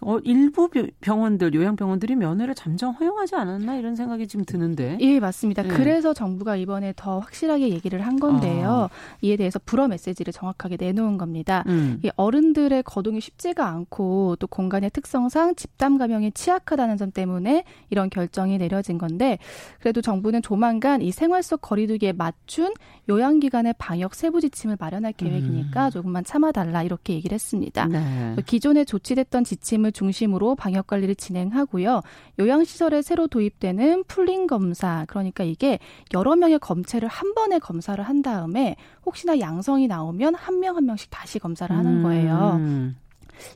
[SPEAKER 2] 어, 일부 병원들 요양병원들이 면회를 잠정 허용하지 않았나 이런 생각이 지금 드는데.
[SPEAKER 5] 예, 맞습니다. 네. 그래서 정부가 이번에 더 확실하게 얘기를 한 건데요. 아. 이에 대해서 불어 메시지를 정확하게 내놓은 겁니다. 음. 이 어른들의 거동이 쉽지가 않고 또 공간의 특성상 집단 감염이 취약하다는 점 때문에 이런 결정이 내려진 건데 그래도 정부는 조만간 이 생활 속 거리두기에 맞춘 요양기관의 방역 세부 지침을 마련할 계획이니까 음. 조금만 참아달라 이렇게 얘기를 했습니다. 네. 기존에 조치됐던 지침을 중심으로 방역 관리를 진행하고요. 요양 시설에 새로 도입되는 풀링 검사 그러니까 이게 여러 명의 검체를 한 번에 검사를 한 다음에 혹시나 양성이 나오면 한 명한 한 명씩 다시 검사를 하는 거예요. 음.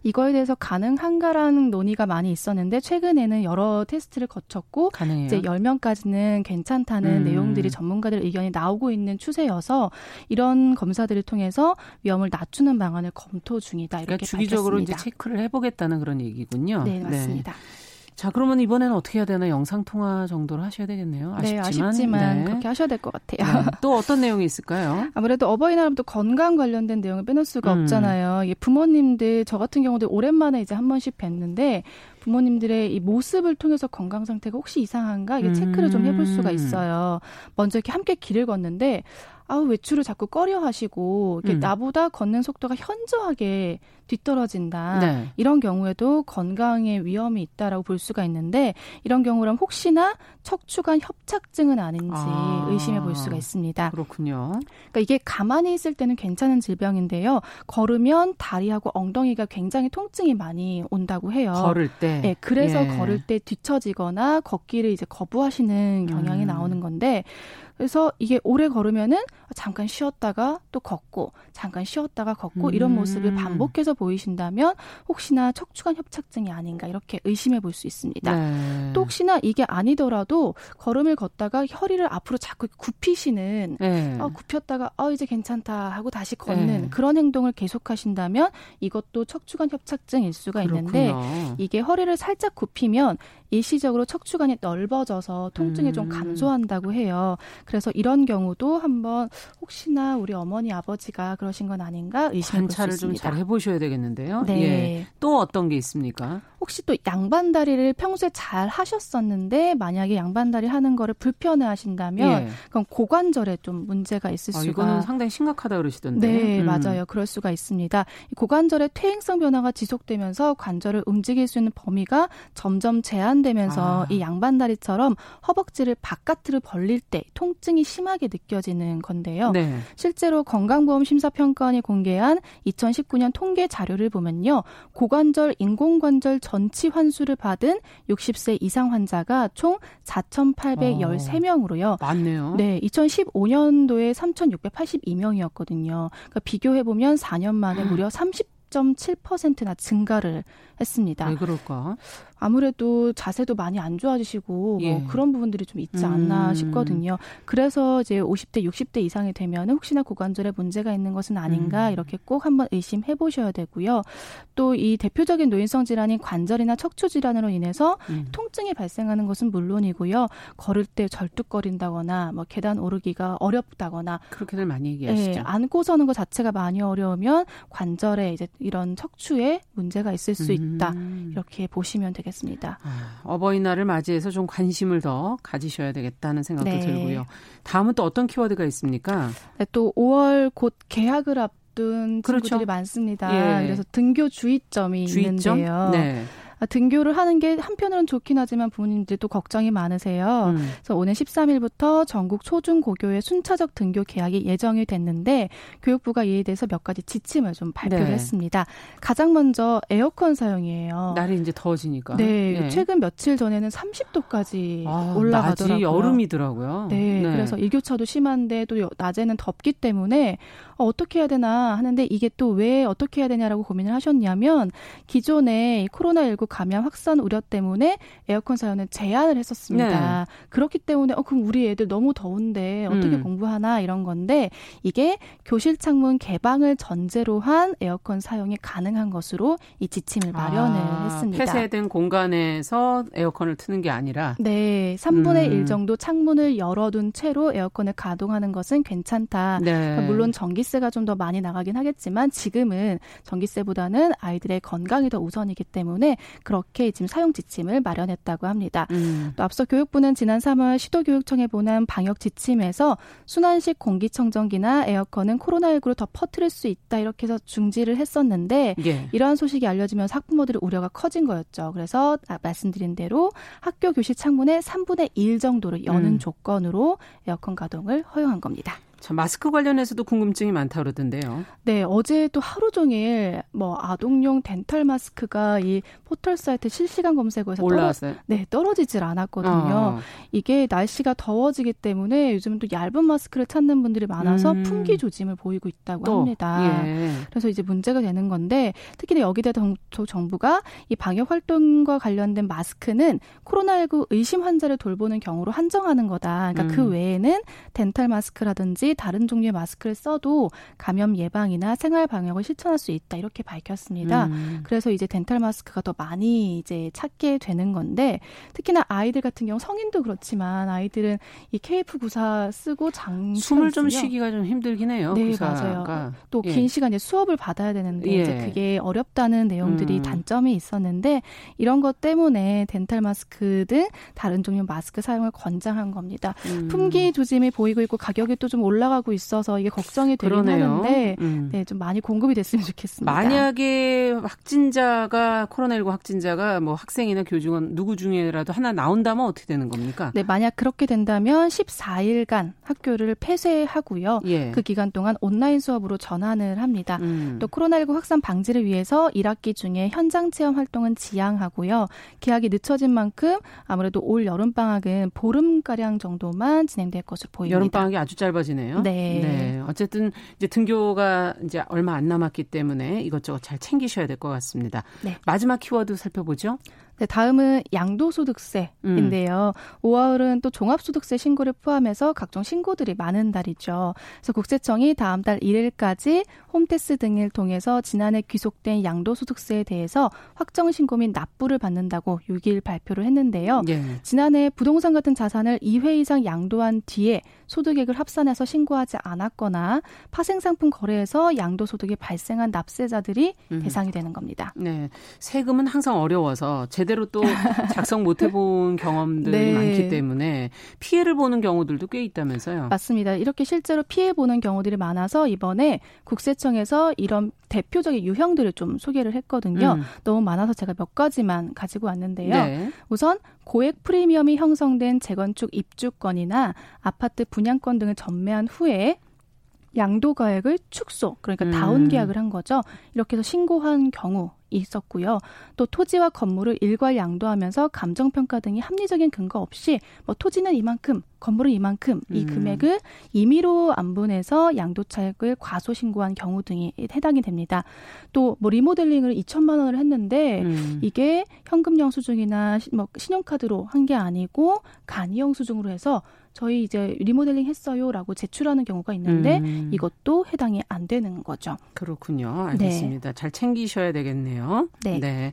[SPEAKER 5] 이거에 대해서 가능한가라는 논의가 많이 있었는데 최근에는 여러 테스트를 거쳤고 가능해요? 이제 10명까지는 괜찮다는 음. 내용들이 전문가들 의견이 나오고 있는 추세여서 이런 검사들을 통해서 위험을 낮추는 방안을 검토 중이다 이렇게 그러니까
[SPEAKER 2] 주기적으로
[SPEAKER 5] 밝혔습니다.
[SPEAKER 2] 이제 체크를 해보겠다는 그런 얘기군요.
[SPEAKER 5] 네 맞습니다. 네.
[SPEAKER 2] 자, 그러면 이번에는 어떻게 해야 되나 영상 통화 정도로 하셔야 되겠네요.
[SPEAKER 5] 네, 아쉽지만, 네, 아쉽지만 네. 그렇게 하셔야 될 것 같아요.
[SPEAKER 2] 네. 또 어떤 내용이 있을까요?
[SPEAKER 5] 아무래도 어버이날부터 건강 관련된 내용을 빼놓을 수가 음. 없잖아요. 이 부모님들 저 같은 경우도 오랜만에 이제 한 번씩 뵀는데 부모님들의 이 모습을 통해서 건강 상태가 혹시 이상한가 이게 체크를 좀 해볼 수가 음. 있어요. 먼저 이렇게 함께 길을 걷는데 아우 외출을 자꾸 꺼려 하시고 이렇게 음. 나보다 걷는 속도가 현저하게 뒤떨어진다. 네. 이런 경우에도 건강에 위험이 있다라고 볼 수가 있는데 이런 경우라면 혹시나 척추관 협착증은 아닌지 아, 의심해 볼 수가 있습니다.
[SPEAKER 2] 그렇군요.
[SPEAKER 5] 그러니까 이게 가만히 있을 때는 괜찮은 질병인데요. 걸으면 다리하고 엉덩이가 굉장히 통증이 많이 온다고 해요.
[SPEAKER 2] 걸을 때.
[SPEAKER 5] 네, 그래서 예. 걸을 때 뒤처지거나 걷기를 이제 거부하시는 경향이 음. 나오는 건데 그래서 이게 오래 걸으면은 잠깐 쉬었다가 또 걷고 잠깐 쉬었다가 걷고 음. 이런 모습을 반복해서 보이신다면 혹시나 척추관 협착증이 아닌가 이렇게 의심해 볼 수 있습니다. 네. 또 혹시나 이게 아니더라도 걸음을 걷다가 허리를 앞으로 자꾸 굽히시는 네. 어, 굽혔다가 어 이제 괜찮다 하고 다시 걷는 네. 그런 행동을 계속하신다면 이것도 척추관 협착증일 수가 있는데 그렇군요. 이게 허리를 살짝 굽히면 일시적으로 척추관이 넓어져서 통증이 음. 좀 감소한다고 해요. 그래서 이런 경우도 한번 혹시나 우리 어머니 아버지가 그러신 건 아닌가 볼수 있습니다.
[SPEAKER 2] 좀잘 해보셔야 되겠는데요. 네. 예. 또 어떤 게 있습니까?
[SPEAKER 5] 혹시 또 양반 다리를 평소에 잘 하셨었는데 만약에 양반 다리 하는 거를 불편해 하신다면 예. 그럼 고관절에 좀 문제가 있을
[SPEAKER 2] 아,
[SPEAKER 5] 수가
[SPEAKER 2] 이거는 상당히 심각하다 그러시던데.
[SPEAKER 5] 네, 음. 맞아요. 그럴 수가 있습니다. 고관절의 퇴행성 변화가 지속되면서 관절을 움직일 수 있는 범위가 점점 제한되면서 아. 이 양반 다리처럼 허벅지를 바깥으로 벌릴 때 통증이 심하게 느껴지는 건데요. 네. 실제로 건강보험 심사평가원이 공개한 2019년 통계 자료를 보면요. 고관절 인공관절 전치 환수를 받은 60세 이상 환자가 총 4,813명으로요.
[SPEAKER 2] 어, 많네요.
[SPEAKER 5] 네, 2015년도에 3,682명이었거든요. 그러니까 비교해 보면 4년 만에 무려 30 10.7%나 증가를 했습니다.
[SPEAKER 2] 왜 그럴까?
[SPEAKER 5] 아무래도 자세도 많이 안 좋아지시고 뭐 예. 뭐 그런 부분들이 좀 있지 않나 음. 싶거든요. 그래서 이제 50대, 60대 이상이 되면 혹시나 고관절에 문제가 있는 것은 아닌가 음. 이렇게 꼭 한번 의심해 보셔야 되고요. 또 이 대표적인 노인성 질환인 관절이나 척추 질환으로 인해서 음. 통증이 발생하는 것은 물론이고요. 걸을 때 절뚝거린다거나 뭐 계단 오르기가 어렵다거나
[SPEAKER 2] 그렇게들 많이 얘기하시죠.
[SPEAKER 5] 예, 안고 서는 것 자체가 많이 어려우면 관절에 이제 이런 척추에 문제가 있을 수 있다. 음. 이렇게 보시면 되겠습니다.
[SPEAKER 2] 아, 어버이날을 맞이해서 좀 관심을 더 가지셔야 되겠다는 생각도 네. 들고요. 다음은 또 어떤 키워드가 있습니까?
[SPEAKER 5] 네, 또 5월 곧 개학을 앞둔 그렇죠. 친구들이 많습니다. 예. 그래서 등교 주의점이 주의점? 있는데요. 네. 아, 등교를 하는 게 한편으로는 좋긴 하지만 부모님들도 걱정이 많으세요. 음. 그래서 오늘 13일부터 전국 초중고교의 순차적 등교 개학이 예정이 됐는데 교육부가 이에 대해서 몇 가지 지침을 좀 발표를 네. 했습니다. 가장 먼저 에어컨 사용이에요.
[SPEAKER 2] 날이 이제 더워지니까.
[SPEAKER 5] 네, 네. 최근 며칠 전에는 30도까지 아, 올라가더라고요.
[SPEAKER 2] 낮이 여름이더라고요.
[SPEAKER 5] 네, 네, 그래서 일교차도 심한데 또 낮에는 덥기 때문에 어, 어떻게 해야 되나 하는데 이게 또 왜 어떻게 해야 되냐라고 고민을 하셨냐면 기존에 코로나19 감염 확산 우려 때문에 에어컨 사용을 제한을 했었습니다. 네. 그렇기 때문에 어 그럼 우리 애들 너무 더운데 어떻게 음. 공부하나 이런 건데 이게 교실 창문 개방을 전제로 한 에어컨 사용이 가능한 것으로 이 지침을 마련을 아, 했습니다.
[SPEAKER 2] 폐쇄된 공간에서 에어컨을 트는 게 아니라
[SPEAKER 5] 네, 3분의 음. 1 정도 창문을 열어둔 채로 에어컨을 가동하는 것은 괜찮다. 네. 물론 전기 세가 좀 더 많이 나가긴 하겠지만 지금은 전기세보다는 아이들의 건강이 더 우선이기 때문에 그렇게 지금 사용 지침을 마련했다고 합니다. 음. 또 앞서 교육부는 지난 3월 시도교육청에 보낸 방역 지침에서 순환식 공기청정기나 에어컨은 코로나19를 더 퍼뜨릴 수 있다 이렇게 해서 중지를 했었는데 예. 이러한 소식이 알려지면서 학부모들의 우려가 커진 거였죠. 그래서 아, 말씀드린 대로 학교 교실 창문의 3분의 1 정도를 여는 음. 조건으로 에어컨 가동을 허용한 겁니다.
[SPEAKER 2] 자, 마스크 관련해서도 궁금증이 많다 그러던데요.
[SPEAKER 5] 네, 어제 또 하루 종일 뭐 아동용 덴탈 마스크가 이 포털 사이트 실시간 검색어에서
[SPEAKER 2] 올라왔어요.
[SPEAKER 5] 떨어, 네, 떨어지질 않았거든요. 어. 이게 날씨가 더워지기 때문에 요즘 또 얇은 마스크를 찾는 분들이 많아서 음. 품귀 조짐을 보이고 있다고 또, 합니다. 예. 그래서 이제 문제가 되는 건데 특히 여기다 정부가 이 방역 활동과 관련된 마스크는 코로나19 의심 환자를 돌보는 경우로 한정하는 거다. 그러니까 그 음. 그 외에는 덴탈 마스크라든지 다른 종류의 마스크를 써도 감염 예방이나 생활 방역을 실천할 수 있다 이렇게 밝혔습니다. 음. 그래서 이제 덴탈 마스크가 더 많이 이제 찾게 되는 건데 특히나 아이들 같은 경우 성인도 그렇지만 아이들은 이 KF94 쓰고 장
[SPEAKER 2] 숨을 좀 쉬기가 좀 힘들긴 해요.
[SPEAKER 5] 네 구사가. 맞아요. 또 긴 예. 시간 이 수업을 받아야 되는데 예. 이제 그게 어렵다는 내용들이 음. 단점이 있었는데 이런 것 때문에 덴탈 마스크 등 다른 종류 마스크 사용을 권장한 겁니다. 음. 품귀 조짐이 보이고 있고 가격이 또 좀 올라 올라가고 있어서 이게 걱정이 되긴 그러네요. 하는데 음. 네, 좀 많이 공급이 됐으면 좋겠습니다.
[SPEAKER 2] 만약에 확진자가 코로나19 확진자가 뭐 학생이나 교직원 누구 중에라도 하나 나온다면 어떻게 되는 겁니까?
[SPEAKER 5] 네, 만약 그렇게 된다면 14일간 학교를 폐쇄하고요. 예. 그 기간 동안 온라인 수업으로 전환을 합니다. 음. 또 코로나19 확산 방지를 위해서 1학기 중에 현장 체험 활동은 지양하고요. 개학이 늦춰진 만큼 아무래도 올 여름 방학은 보름 가량 정도만 진행될 것으로 보입니다.
[SPEAKER 2] 여름 방학이 아주 짧아지네요. 거네요. 네. 네. 어쨌든 이제 등교가 이제 얼마 안 남았기 때문에 이것저것 잘 챙기셔야 될 것 같습니다. 네. 마지막 키워드 살펴보죠.
[SPEAKER 5] 네, 다음은 양도소득세인데요. 음. 5월은 또 종합소득세 신고를 포함해서 각종 신고들이 많은 달이죠. 그래서 국세청이 다음 달 1일까지 홈테스 등을 통해서 지난해 귀속된 양도소득세에 대해서 확정 신고 및 납부를 받는다고 6일 발표를 했는데요. 예. 지난해 부동산 같은 자산을 2회 이상 양도한 뒤에 소득액을 합산해서 신고하지 않았거나 파생상품 거래에서 양도소득이 발생한 납세자들이 음. 대상이 되는 겁니다.
[SPEAKER 2] 네. 세금은 항상 어려워서 제대로 또 작성 못 해본 경험들이 네. 많기 때문에 피해를 보는 경우들도 꽤 있다면서요.
[SPEAKER 5] 맞습니다. 이렇게 실제로 피해 보는 경우들이 많아서 이번에 국세청에서 이런 대표적인 유형들을 좀 소개를 했거든요. 음. 너무 많아서 제가 몇 가지만 가지고 왔는데요. 네. 우선 고액 프리미엄이 형성된 재건축 입주권이나 아파트 분양권 등을 전매한 후에 양도 가액을 축소, 그러니까 음. 다운 계약을 한 거죠. 이렇게 해서 신고한 경우 있었고요. 또 토지와 건물을 일괄 양도하면서 감정평가 등이 합리적인 근거 없이 뭐 토지는 이만큼, 건물은 이만큼 이 음. 금액을 임의로 안분해서 양도차익을 과소 신고한 경우 등이 해당이 됩니다. 또 뭐 리모델링을 2천만 원을 했는데 음. 이게 현금 영수증이나 뭐 신용카드로 한 게 아니고 간이 영수증으로 해서 저희 이제 리모델링 했어요라고 제출하는 경우가 있는데 음. 이것도 해당이 안 되는 거죠.
[SPEAKER 2] 그렇군요. 알겠습니다. 네. 잘 챙기셔야 되겠네요.
[SPEAKER 5] 네.
[SPEAKER 2] 네.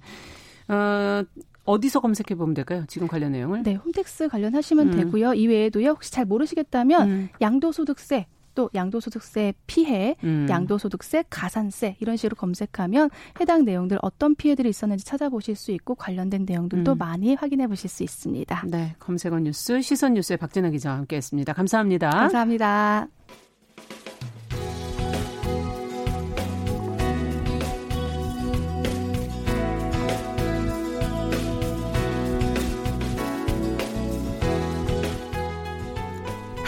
[SPEAKER 2] 어, 어디서 검색해 보면 될까요? 지금 관련 내용을?
[SPEAKER 5] 네, 홈택스 관련하시면 음. 되고요. 이외에도요. 혹시 잘 모르시겠다면 음. 양도소득세 또 양도소득세 피해, 음. 양도소득세 가산세 이런 식으로 검색하면 해당 내용들 어떤 피해들이 있었는지 찾아보실 수 있고 관련된 내용들도 음. 많이 확인해 보실 수 있습니다.
[SPEAKER 2] 네, 검색어 뉴스 시선 뉴스의 박진아 기자와 함께했습니다. 감사합니다.
[SPEAKER 5] 감사합니다.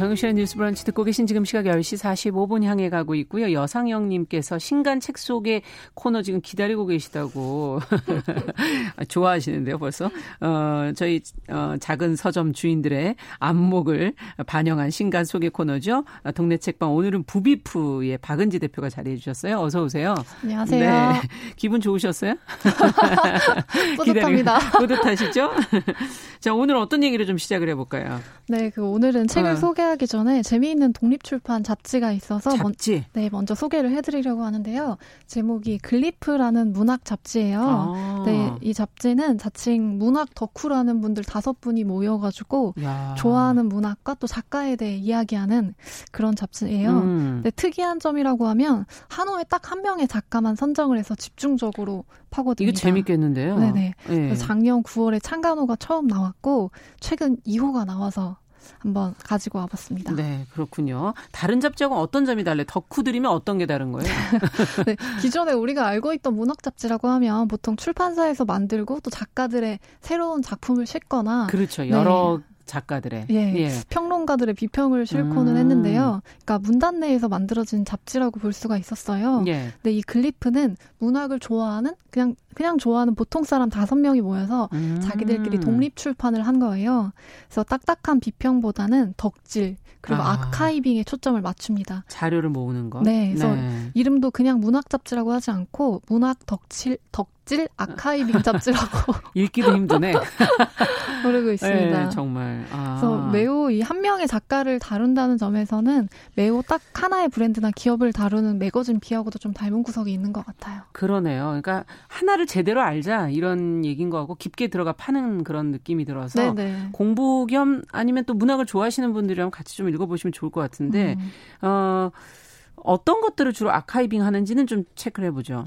[SPEAKER 2] 정유실의 뉴스 브런치 듣고 계신 지금 시각 10시 45분 향해 가고 있고요. 여상영 님께서 신간 책 속의 코너 지금 기다리고 계시다고 좋아하시는데요, 벌써. 어, 저희 어, 작은 서점 주인들의 안목을 반영한 신간 속의 코너죠. 동네 책방 오늘은 부비프의 박은지 대표가 자리해 주셨어요. 어서 오세요.
[SPEAKER 6] 안녕하세요. 네.
[SPEAKER 2] 기분 좋으셨어요?
[SPEAKER 6] 뿌듯합니다.
[SPEAKER 2] 뿌듯하시죠? 자, 오늘 어떤 얘기를 좀 시작을 해 볼까요?
[SPEAKER 6] 네, 그 오늘은 책을 어. 소개 하기 전에 재미있는 독립출판 잡지가 있어서
[SPEAKER 2] 잡지?
[SPEAKER 6] 먼, 네, 먼저 소개를 해드리려고 하는데요. 제목이 글리프라는 문학 잡지예요. 아. 네, 이 잡지는 자칭 문학 덕후라는 분들 다섯 분이 모여가지고 야. 좋아하는 문학과 또 작가에 대해 이야기하는 그런 잡지예요. 음. 네, 특이한 점이라고 하면 한 호에 딱 한 명의 작가만 선정을 해서 집중적으로 파고듭니다.
[SPEAKER 2] 이게 재밌겠는데요.
[SPEAKER 6] 네네. 네. 작년 9월에 창간호가 처음 나왔고 최근 2호가 나와서 한번 가지고 와봤습니다.
[SPEAKER 2] 네, 그렇군요. 다른 잡지하고 어떤 점이 달래? 덕후들이면 어떤 게 다른 거예요?
[SPEAKER 6] 네, 기존에 우리가 알고 있던 문학 잡지라고 하면 보통 출판사에서 만들고 또 작가들의 새로운 작품을 싣거나
[SPEAKER 2] 그렇죠. 여러 네. 작가들의
[SPEAKER 6] 예, 예. 평론가들의 비평을 싣고는 음. 했는데요. 그러니까 문단 내에서 만들어진 잡지라고 볼 수가 있었어요. 예. 근데 이 글리프는 문학을 좋아하는 그냥 그냥 좋아하는 보통 사람 다섯 명이 모여서 음. 자기들끼리 독립 출판을 한 거예요. 그래서 딱딱한 비평보다는 덕질 그리고 아. 아카이빙에 초점을 맞춥니다.
[SPEAKER 2] 자료를 모으는 거.
[SPEAKER 6] 네, 그래서 네. 이름도 그냥 문학 잡지라고 하지 않고 문학 덕질 덕 잡질 아카이빙 잡지라고
[SPEAKER 2] 읽기도 힘드네.
[SPEAKER 6] 부르고 있습니다.
[SPEAKER 2] 네, 정말.
[SPEAKER 6] 아. 그래서 이 한 명의 작가를 다룬다는 점에서는 매우 딱 하나의 브랜드나 기업을 다루는 매거진 비하고도 좀 닮은 구석이 있는 것 같아요.
[SPEAKER 2] 그러네요. 그러니까 하나를 제대로 알자 이런 얘기인 것 같고 깊게 들어가 파는 그런 느낌이 들어서 네네. 네. 공부 겸 아니면 또 문학을 좋아하시는 분들이랑 같이 좀 읽어보시면 좋을 것 같은데 음. 어. 어떤 것들을 주로 아카이빙 하는지는 좀 체크를 해보죠.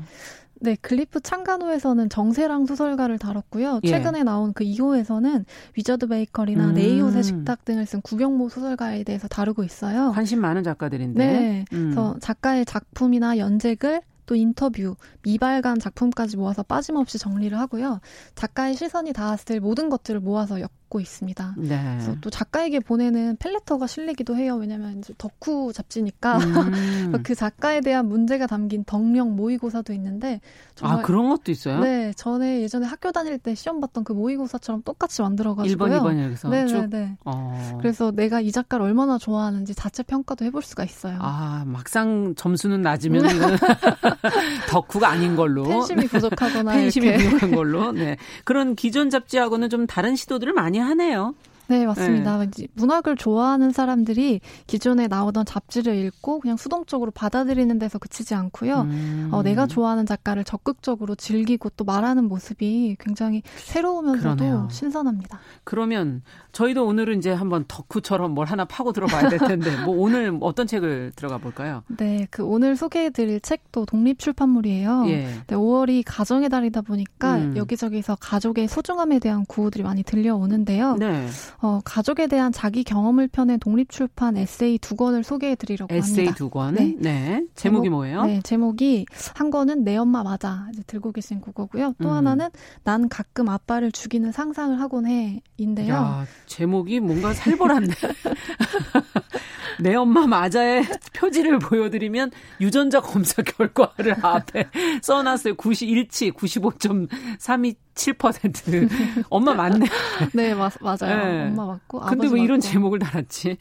[SPEAKER 6] 네, 글리프 창간호에서는 정세랑 소설가를 다뤘고요. 예. 최근에 예. 나온 그 2호에서는 위저드 베이커리나 음. 네 이웃의 식탁 등을 쓴 구병모 소설가에 대해서 다루고 있어요.
[SPEAKER 2] 관심 많은 작가들인데.
[SPEAKER 6] 네. 음. 그래서 작가의 작품이나 연재글 또 인터뷰, 미발간 작품까지 모아서 빠짐없이 정리를 하고요. 작가의 시선이 닿았을 모든 것들을 모아서 엮 받고 있습니다. 네. 그래서 또 작가에게 보내는 팬레터가 실리기도 해요. 왜냐하면 이제 덕후 잡지니까 음. 그 작가에 대한 문제가 담긴 덕력 모의고사도 있는데
[SPEAKER 2] 정말 아 그런 것도 있어요?
[SPEAKER 6] 네, 전에 예전에 학교 다닐 때 시험 봤던 그 모의고사처럼 똑같이 만들어가지고요.
[SPEAKER 2] 1번, 2번 이렇게서
[SPEAKER 6] 네네네. 어. 그래서 내가 이 작가를 얼마나 좋아하는지 자체 평가도 해볼 수가 있어요.
[SPEAKER 2] 아 막상 점수는 낮으면 덕후가 아닌 걸로
[SPEAKER 6] 팬심이 부족하거나
[SPEAKER 2] 팬심이 부족한 걸로. 네 그런 기존 잡지하고는 좀 다른 시도들을 많이 하네요.
[SPEAKER 6] 네, 맞습니다. 네. 문학을 좋아하는 사람들이 기존에 나오던 잡지를 읽고 그냥 수동적으로 받아들이는 데서 그치지 않고요. 음. 어, 내가 좋아하는 작가를 적극적으로 즐기고 또 말하는 모습이 굉장히 새로우면서도 그러네요. 신선합니다.
[SPEAKER 2] 그러면 저희도 오늘은 이제 한번 덕후처럼 뭘 하나 파고 들어봐야 될 텐데 뭐 오늘 어떤 책을 들어가 볼까요?
[SPEAKER 6] 네, 그 오늘 소개해드릴 책도 독립 출판물이에요. 예. 네, 5월이 가정의 달이다 보니까 음. 여기저기서 가족의 소중함에 대한 구호들이 많이 들려오는데요. 네. 어, 가족에 대한 자기 경험을 펴낸 독립 출판 에세이 두 권을 소개해 드리려고
[SPEAKER 2] 합니다. 에세이 두 권. 네. 네. 제목이 제목, 뭐예요?
[SPEAKER 6] 네, 제목이 한 권은 내 엄마 맞아. 이제 들고 계신 그거고요. 또 음. 하나는 난 가끔 아빠를 죽이는 상상을 하곤 해인데요. 야,
[SPEAKER 2] 제목이 뭔가 살벌한데. 내 엄마 맞아의 표지를 보여드리면 유전자 검사 결과를 앞에 써놨어요. 91치 95.327% 엄마 맞네.
[SPEAKER 6] 네, 맞, 맞아요. 네. 엄마 맞고.
[SPEAKER 2] 근데 왜 이런 제목을 달았지?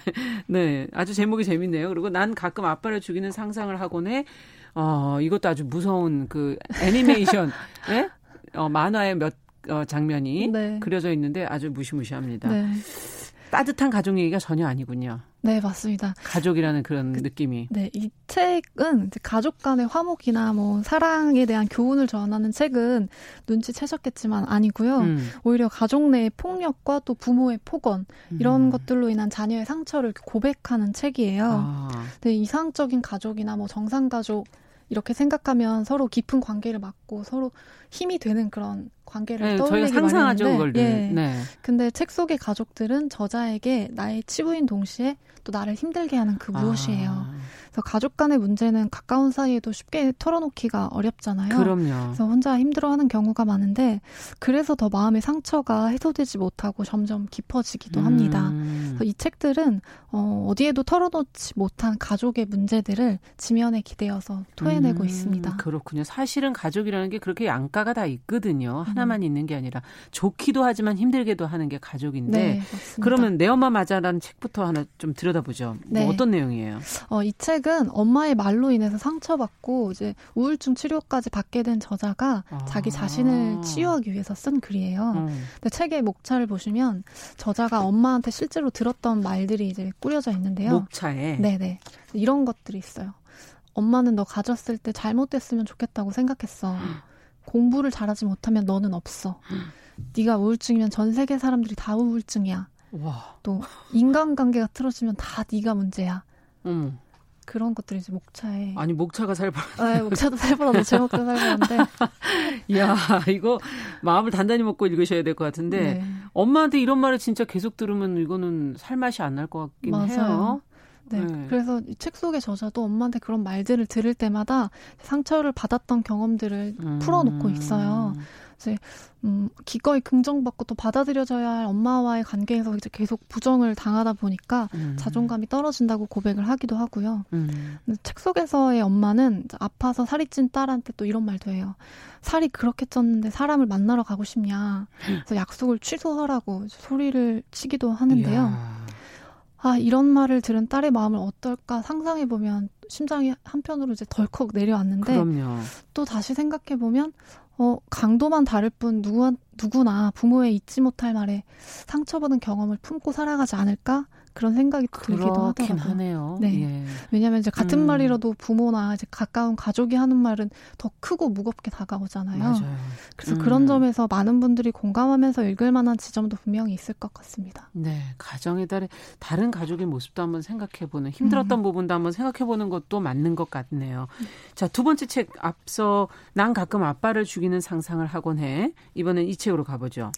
[SPEAKER 2] 네, 아주 제목이 재밌네요. 그리고 난 가끔 아빠를 죽이는 상상을 하곤 해. 어, 이것도 아주 무서운 그 애니메이션, 네? 어, 만화의 몇 어, 장면이 네. 그려져 있는데 아주 무시무시합니다. 네. 따뜻한 가족 얘기가 전혀 아니군요.
[SPEAKER 6] 네, 맞습니다.
[SPEAKER 2] 가족이라는 그런 그, 느낌이.
[SPEAKER 6] 네, 이 책은 가족 간의 화목이나 뭐 사랑에 대한 교훈을 전하는 책은 눈치채셨겠지만 아니고요. 음. 오히려 가족 내의 폭력과 또 부모의 폭언 이런 음. 것들로 인한 자녀의 상처를 고백하는 책이에요. 아. 네, 이상적인 가족이나 뭐 정상 가족 이렇게 생각하면 서로 깊은 관계를 맺고 서로 힘이 되는 그런 관계를 네, 떠올리기 저희가 상상하죠, 그걸 예. 네. 근데 책 속의 가족들은 저자에게 나의 치부인 동시에 또 나를 힘들게 하는 그 무엇이에요. 아. 그래서 가족 간의 문제는 가까운 사이에도 쉽게 털어놓기가 어렵잖아요.
[SPEAKER 2] 그럼요.
[SPEAKER 6] 그래서 혼자 힘들어하는 경우가 많은데 그래서 더 마음의 상처가 해소되지 못하고 점점 깊어지기도 합니다. 음. 그래서 이 책들은 어, 어디에도 털어놓지 못한 가족의 문제들을 지면에 기대어서 토해내고 음. 있습니다.
[SPEAKER 2] 그렇군요. 사실은 가족이라는 게 그렇게 양가가 다 있거든요. 하나만 음. 있는 게 아니라 좋기도 하지만 힘들게도 하는 게 가족인데 네, 그러면 내 엄마 맞아라는 책부터 하나 좀 들여다보죠. 뭐 네. 뭐 어떤 내용이에요?
[SPEAKER 6] 어, 이 책. 책은 엄마의 말로 인해서 상처받고 이제 우울증 치료까지 받게 된 저자가 아. 자기 자신을 치유하기 위해서 쓴 글이에요. 음. 근데 책의 목차를 보시면 저자가 엄마한테 실제로 들었던 말들이 이제 꾸려져 있는데요.
[SPEAKER 2] 목차에.
[SPEAKER 6] 네네. 이런 것들이 있어요. 엄마는 너 가졌을 때 잘못됐으면 좋겠다고 생각했어. 공부를 잘하지 못하면 너는 없어. 네가 우울증이면 전 세계 사람들이 다 우울증이야. 와. 또 인간관계가 틀어지면 다 네가 문제야. 음. 그런 것들이 이제 목차에
[SPEAKER 2] 아니 목차가 살벌
[SPEAKER 6] 네, 목차도 살벌하고 제목도 살벌한데
[SPEAKER 2] 야 이거 마음을 단단히 먹고 읽으셔야 될 것 같은데 네. 엄마한테 이런 말을 진짜 계속 들으면 이거는 살 맛이 안 날 것 같긴 맞아요. 해요.
[SPEAKER 6] 네. 네. 그래서 이책 속의 저자도 엄마한테 그런 말들을 들을 때마다 상처를 받았던 경험들을 음. 풀어놓고 있어요. 이제 음, 기꺼이 긍정받고 또 받아들여져야 할 엄마와의 관계에서 이제 계속 부정을 당하다 보니까 음. 자존감이 떨어진다고 고백을 하기도 하고요. 음. 책 속에서의 엄마는 아파서 살이 찐 딸한테 또 이런 말도 해요. 살이 그렇게 쪘는데 사람을 만나러 가고 싶냐. 그래서 약속을 취소하라고 소리를 치기도 하는데요. 이야. 아, 이런 말을 들은 딸의 마음을 어떨까 상상해 보면 심장이 한편으로 이제 덜컥 내려왔는데
[SPEAKER 2] 그럼요.
[SPEAKER 6] 또 다시 생각해 보면 어, 강도만 다를 뿐 누구, 누구나 부모의 잊지 못할 말에 상처받은 경험을 품고 살아가지 않을까? 그런 생각이 들기도 하더라고요.
[SPEAKER 2] 하네요.
[SPEAKER 6] 네. 예. 왜냐하면 이제 같은 음. 말이라도 부모나 이제 가까운 가족이 하는 말은 더 크고 무겁게 다가오잖아요.
[SPEAKER 2] 맞아요.
[SPEAKER 6] 그래서 음. 그런 점에서 많은 분들이 공감하면서 읽을 만한 지점도 분명히 있을 것 같습니다.
[SPEAKER 2] 네. 가정에 따른 다른 가족의 모습도 한번 생각해보는 힘들었던 음. 부분도 한번 생각해보는 것도 맞는 것 같네요. 자, 두 번째 책 앞서 난 가끔 아빠를 죽이는 상상을 하곤 해. 이번엔 이 책으로 가보죠.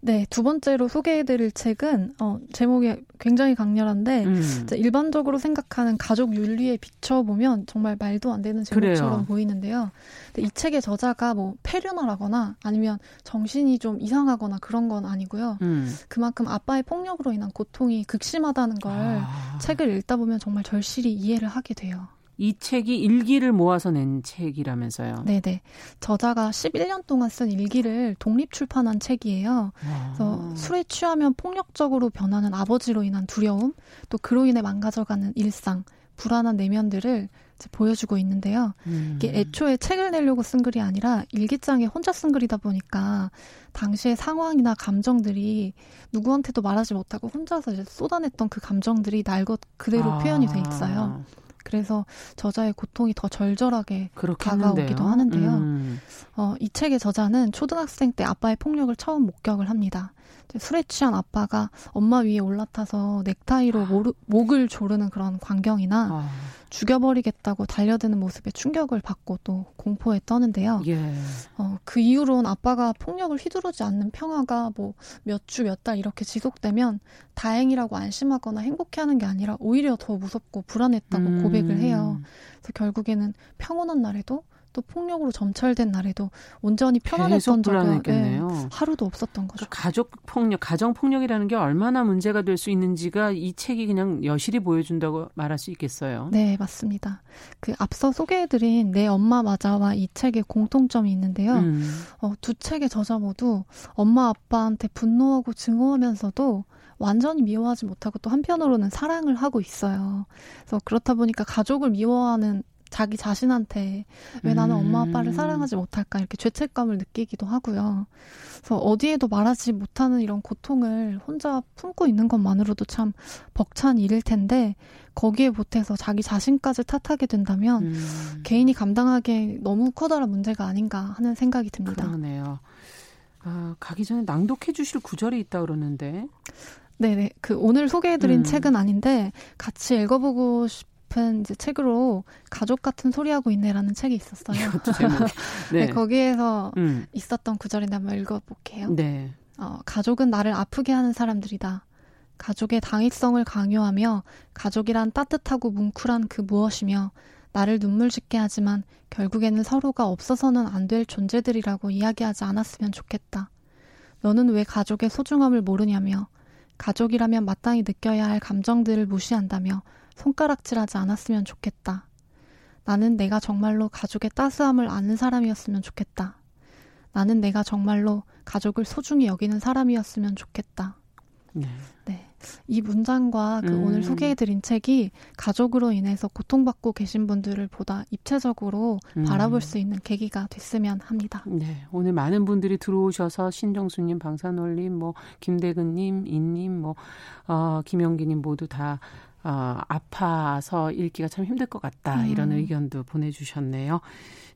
[SPEAKER 6] 네. 두 번째로 소개해드릴 책은 어, 제목이 굉장히 강렬한데 음. 일반적으로 생각하는 가족 윤리에 비춰보면 정말 말도 안 되는 제목처럼 그래요. 보이는데요. 이 책의 저자가 뭐 폐륜하거나 아니면 정신이 좀 이상하거나 그런 건 아니고요. 음. 그만큼 아빠의 폭력으로 인한 고통이 극심하다는 걸 아. 책을 읽다 보면 정말 절실히 이해를 하게 돼요.
[SPEAKER 2] 이 책이 일기를 모아서 낸 책이라면서요.
[SPEAKER 6] 네네. 저자가 11년 동안 쓴 일기를 독립 출판한 책이에요. 그래서 술에 취하면 폭력적으로 변하는 아버지로 인한 두려움, 또 그로 인해 망가져가는 일상, 불안한 내면들을 보여주고 있는데요. 음. 이게 애초에 책을 내려고 쓴 글이 아니라 일기장에 혼자 쓴 글이다 보니까 당시의 상황이나 감정들이 누구한테도 말하지 못하고 혼자서 이제 쏟아냈던 그 감정들이 날것 그대로 아. 표현이 돼 있어요. 그래서 저자의 고통이 더 절절하게 다가오기도 하는데요. 음. 어, 이 책의 저자는 초등학생 때 아빠의 폭력을 처음 목격을 합니다. 술에 취한 아빠가 엄마 위에 올라타서 넥타이로 아. 모르, 목을 조르는 그런 광경이나 아. 죽여버리겠다고 달려드는 모습에 충격을 받고 또 공포에 떠는데요. 예. 어, 그 이후로는 아빠가 폭력을 휘두르지 않는 평화가 뭐 몇 주, 몇 달 이렇게 지속되면 다행이라고 안심하거나 행복해하는 게 아니라 오히려 더 무섭고 불안했다고 음. 고백을 해요. 그래서 결국에는 평온한 날에도 또 폭력으로 점철된 날에도 온전히 편안했던 적은 네, 하루도 없었던 거죠.
[SPEAKER 2] 그 가족 폭력, 가정 폭력이라는 게 얼마나 문제가 될 수 있는지가 이 책이 그냥 여실히 보여준다고 말할 수 있겠어요.
[SPEAKER 6] 네, 맞습니다. 그 앞서 소개해드린 내 엄마 맞아와 이 책의 공통점이 있는데요. 음. 어, 두 책의 저자 모두 엄마 아빠한테 분노하고 증오하면서도 완전히 미워하지 못하고 또 한편으로는 사랑을 하고 있어요. 그래서 그렇다 보니까 가족을 미워하는 자기 자신한테 왜 나는 엄마 아빠를 음. 사랑하지 못할까 이렇게 죄책감을 느끼기도 하고요. 그래서 어디에도 말하지 못하는 이런 고통을 혼자 품고 있는 것만으로도 참 벅찬 일일 텐데 거기에 보태서 자기 자신까지 탓하게 된다면 음. 개인이 감당하기에 너무 커다란 문제가 아닌가 하는 생각이 듭니다.
[SPEAKER 2] 그러네요. 아, 가기 전에 낭독해 주실 구절이 있다 그러는데.
[SPEAKER 6] 네네. 그 오늘 소개해드린 음. 책은 아닌데 같이 읽어보고 싶 싶은 이제 책으로 가족 같은 소리하고 있네라는 책이 있었어요. 네. 네. 거기에서 음. 있었던 구절인데 한번 읽어볼게요. 네. 어, 가족은 나를 아프게 하는 사람들이다. 가족의 당위성을 강요하며 가족이란 따뜻하고 뭉클한 그 무엇이며 나를 눈물 짓게 하지만 결국에는 서로가 없어서는 안 될 존재들이라고 이야기하지 않았으면 좋겠다. 너는 왜 가족의 소중함을 모르냐며 가족이라면 마땅히 느껴야 할 감정들을 무시한다며 손가락질하지 않았으면 좋겠다. 나는 내가 정말로 가족의 따스함을 아는 사람이었으면 좋겠다. 나는 내가 정말로 가족을 소중히 여기는 사람이었으면 좋겠다. 네. 네. 이 문장과 그 음. 오늘 소개해드린 책이 가족으로 인해서 고통받고 계신 분들을 보다 입체적으로 음. 바라볼 수 있는 계기가 됐으면 합니다.
[SPEAKER 2] 네. 오늘 많은 분들이 들어오셔서 신정수님, 방산올님, 뭐, 김대근님, 인님, 뭐, 어, 김영기님 모두 다 어, 아파서 읽기가 참 힘들 것 같다. 음. 이런 의견도 보내주셨네요.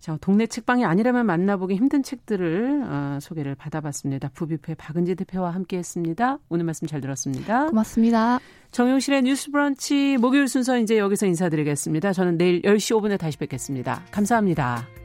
[SPEAKER 2] 자, 동네 책방이 아니라면 만나보기 힘든 책들을 어, 소개를 받아봤습니다. 부비프의 박은지 대표와 함께했습니다. 오늘 말씀 잘 들었습니다.
[SPEAKER 6] 고맙습니다.
[SPEAKER 2] 정용실의 뉴스 브런치 목요일 순서 이제 여기서 인사드리겠습니다. 저는 내일 10시 5분에 다시 뵙겠습니다. 감사합니다.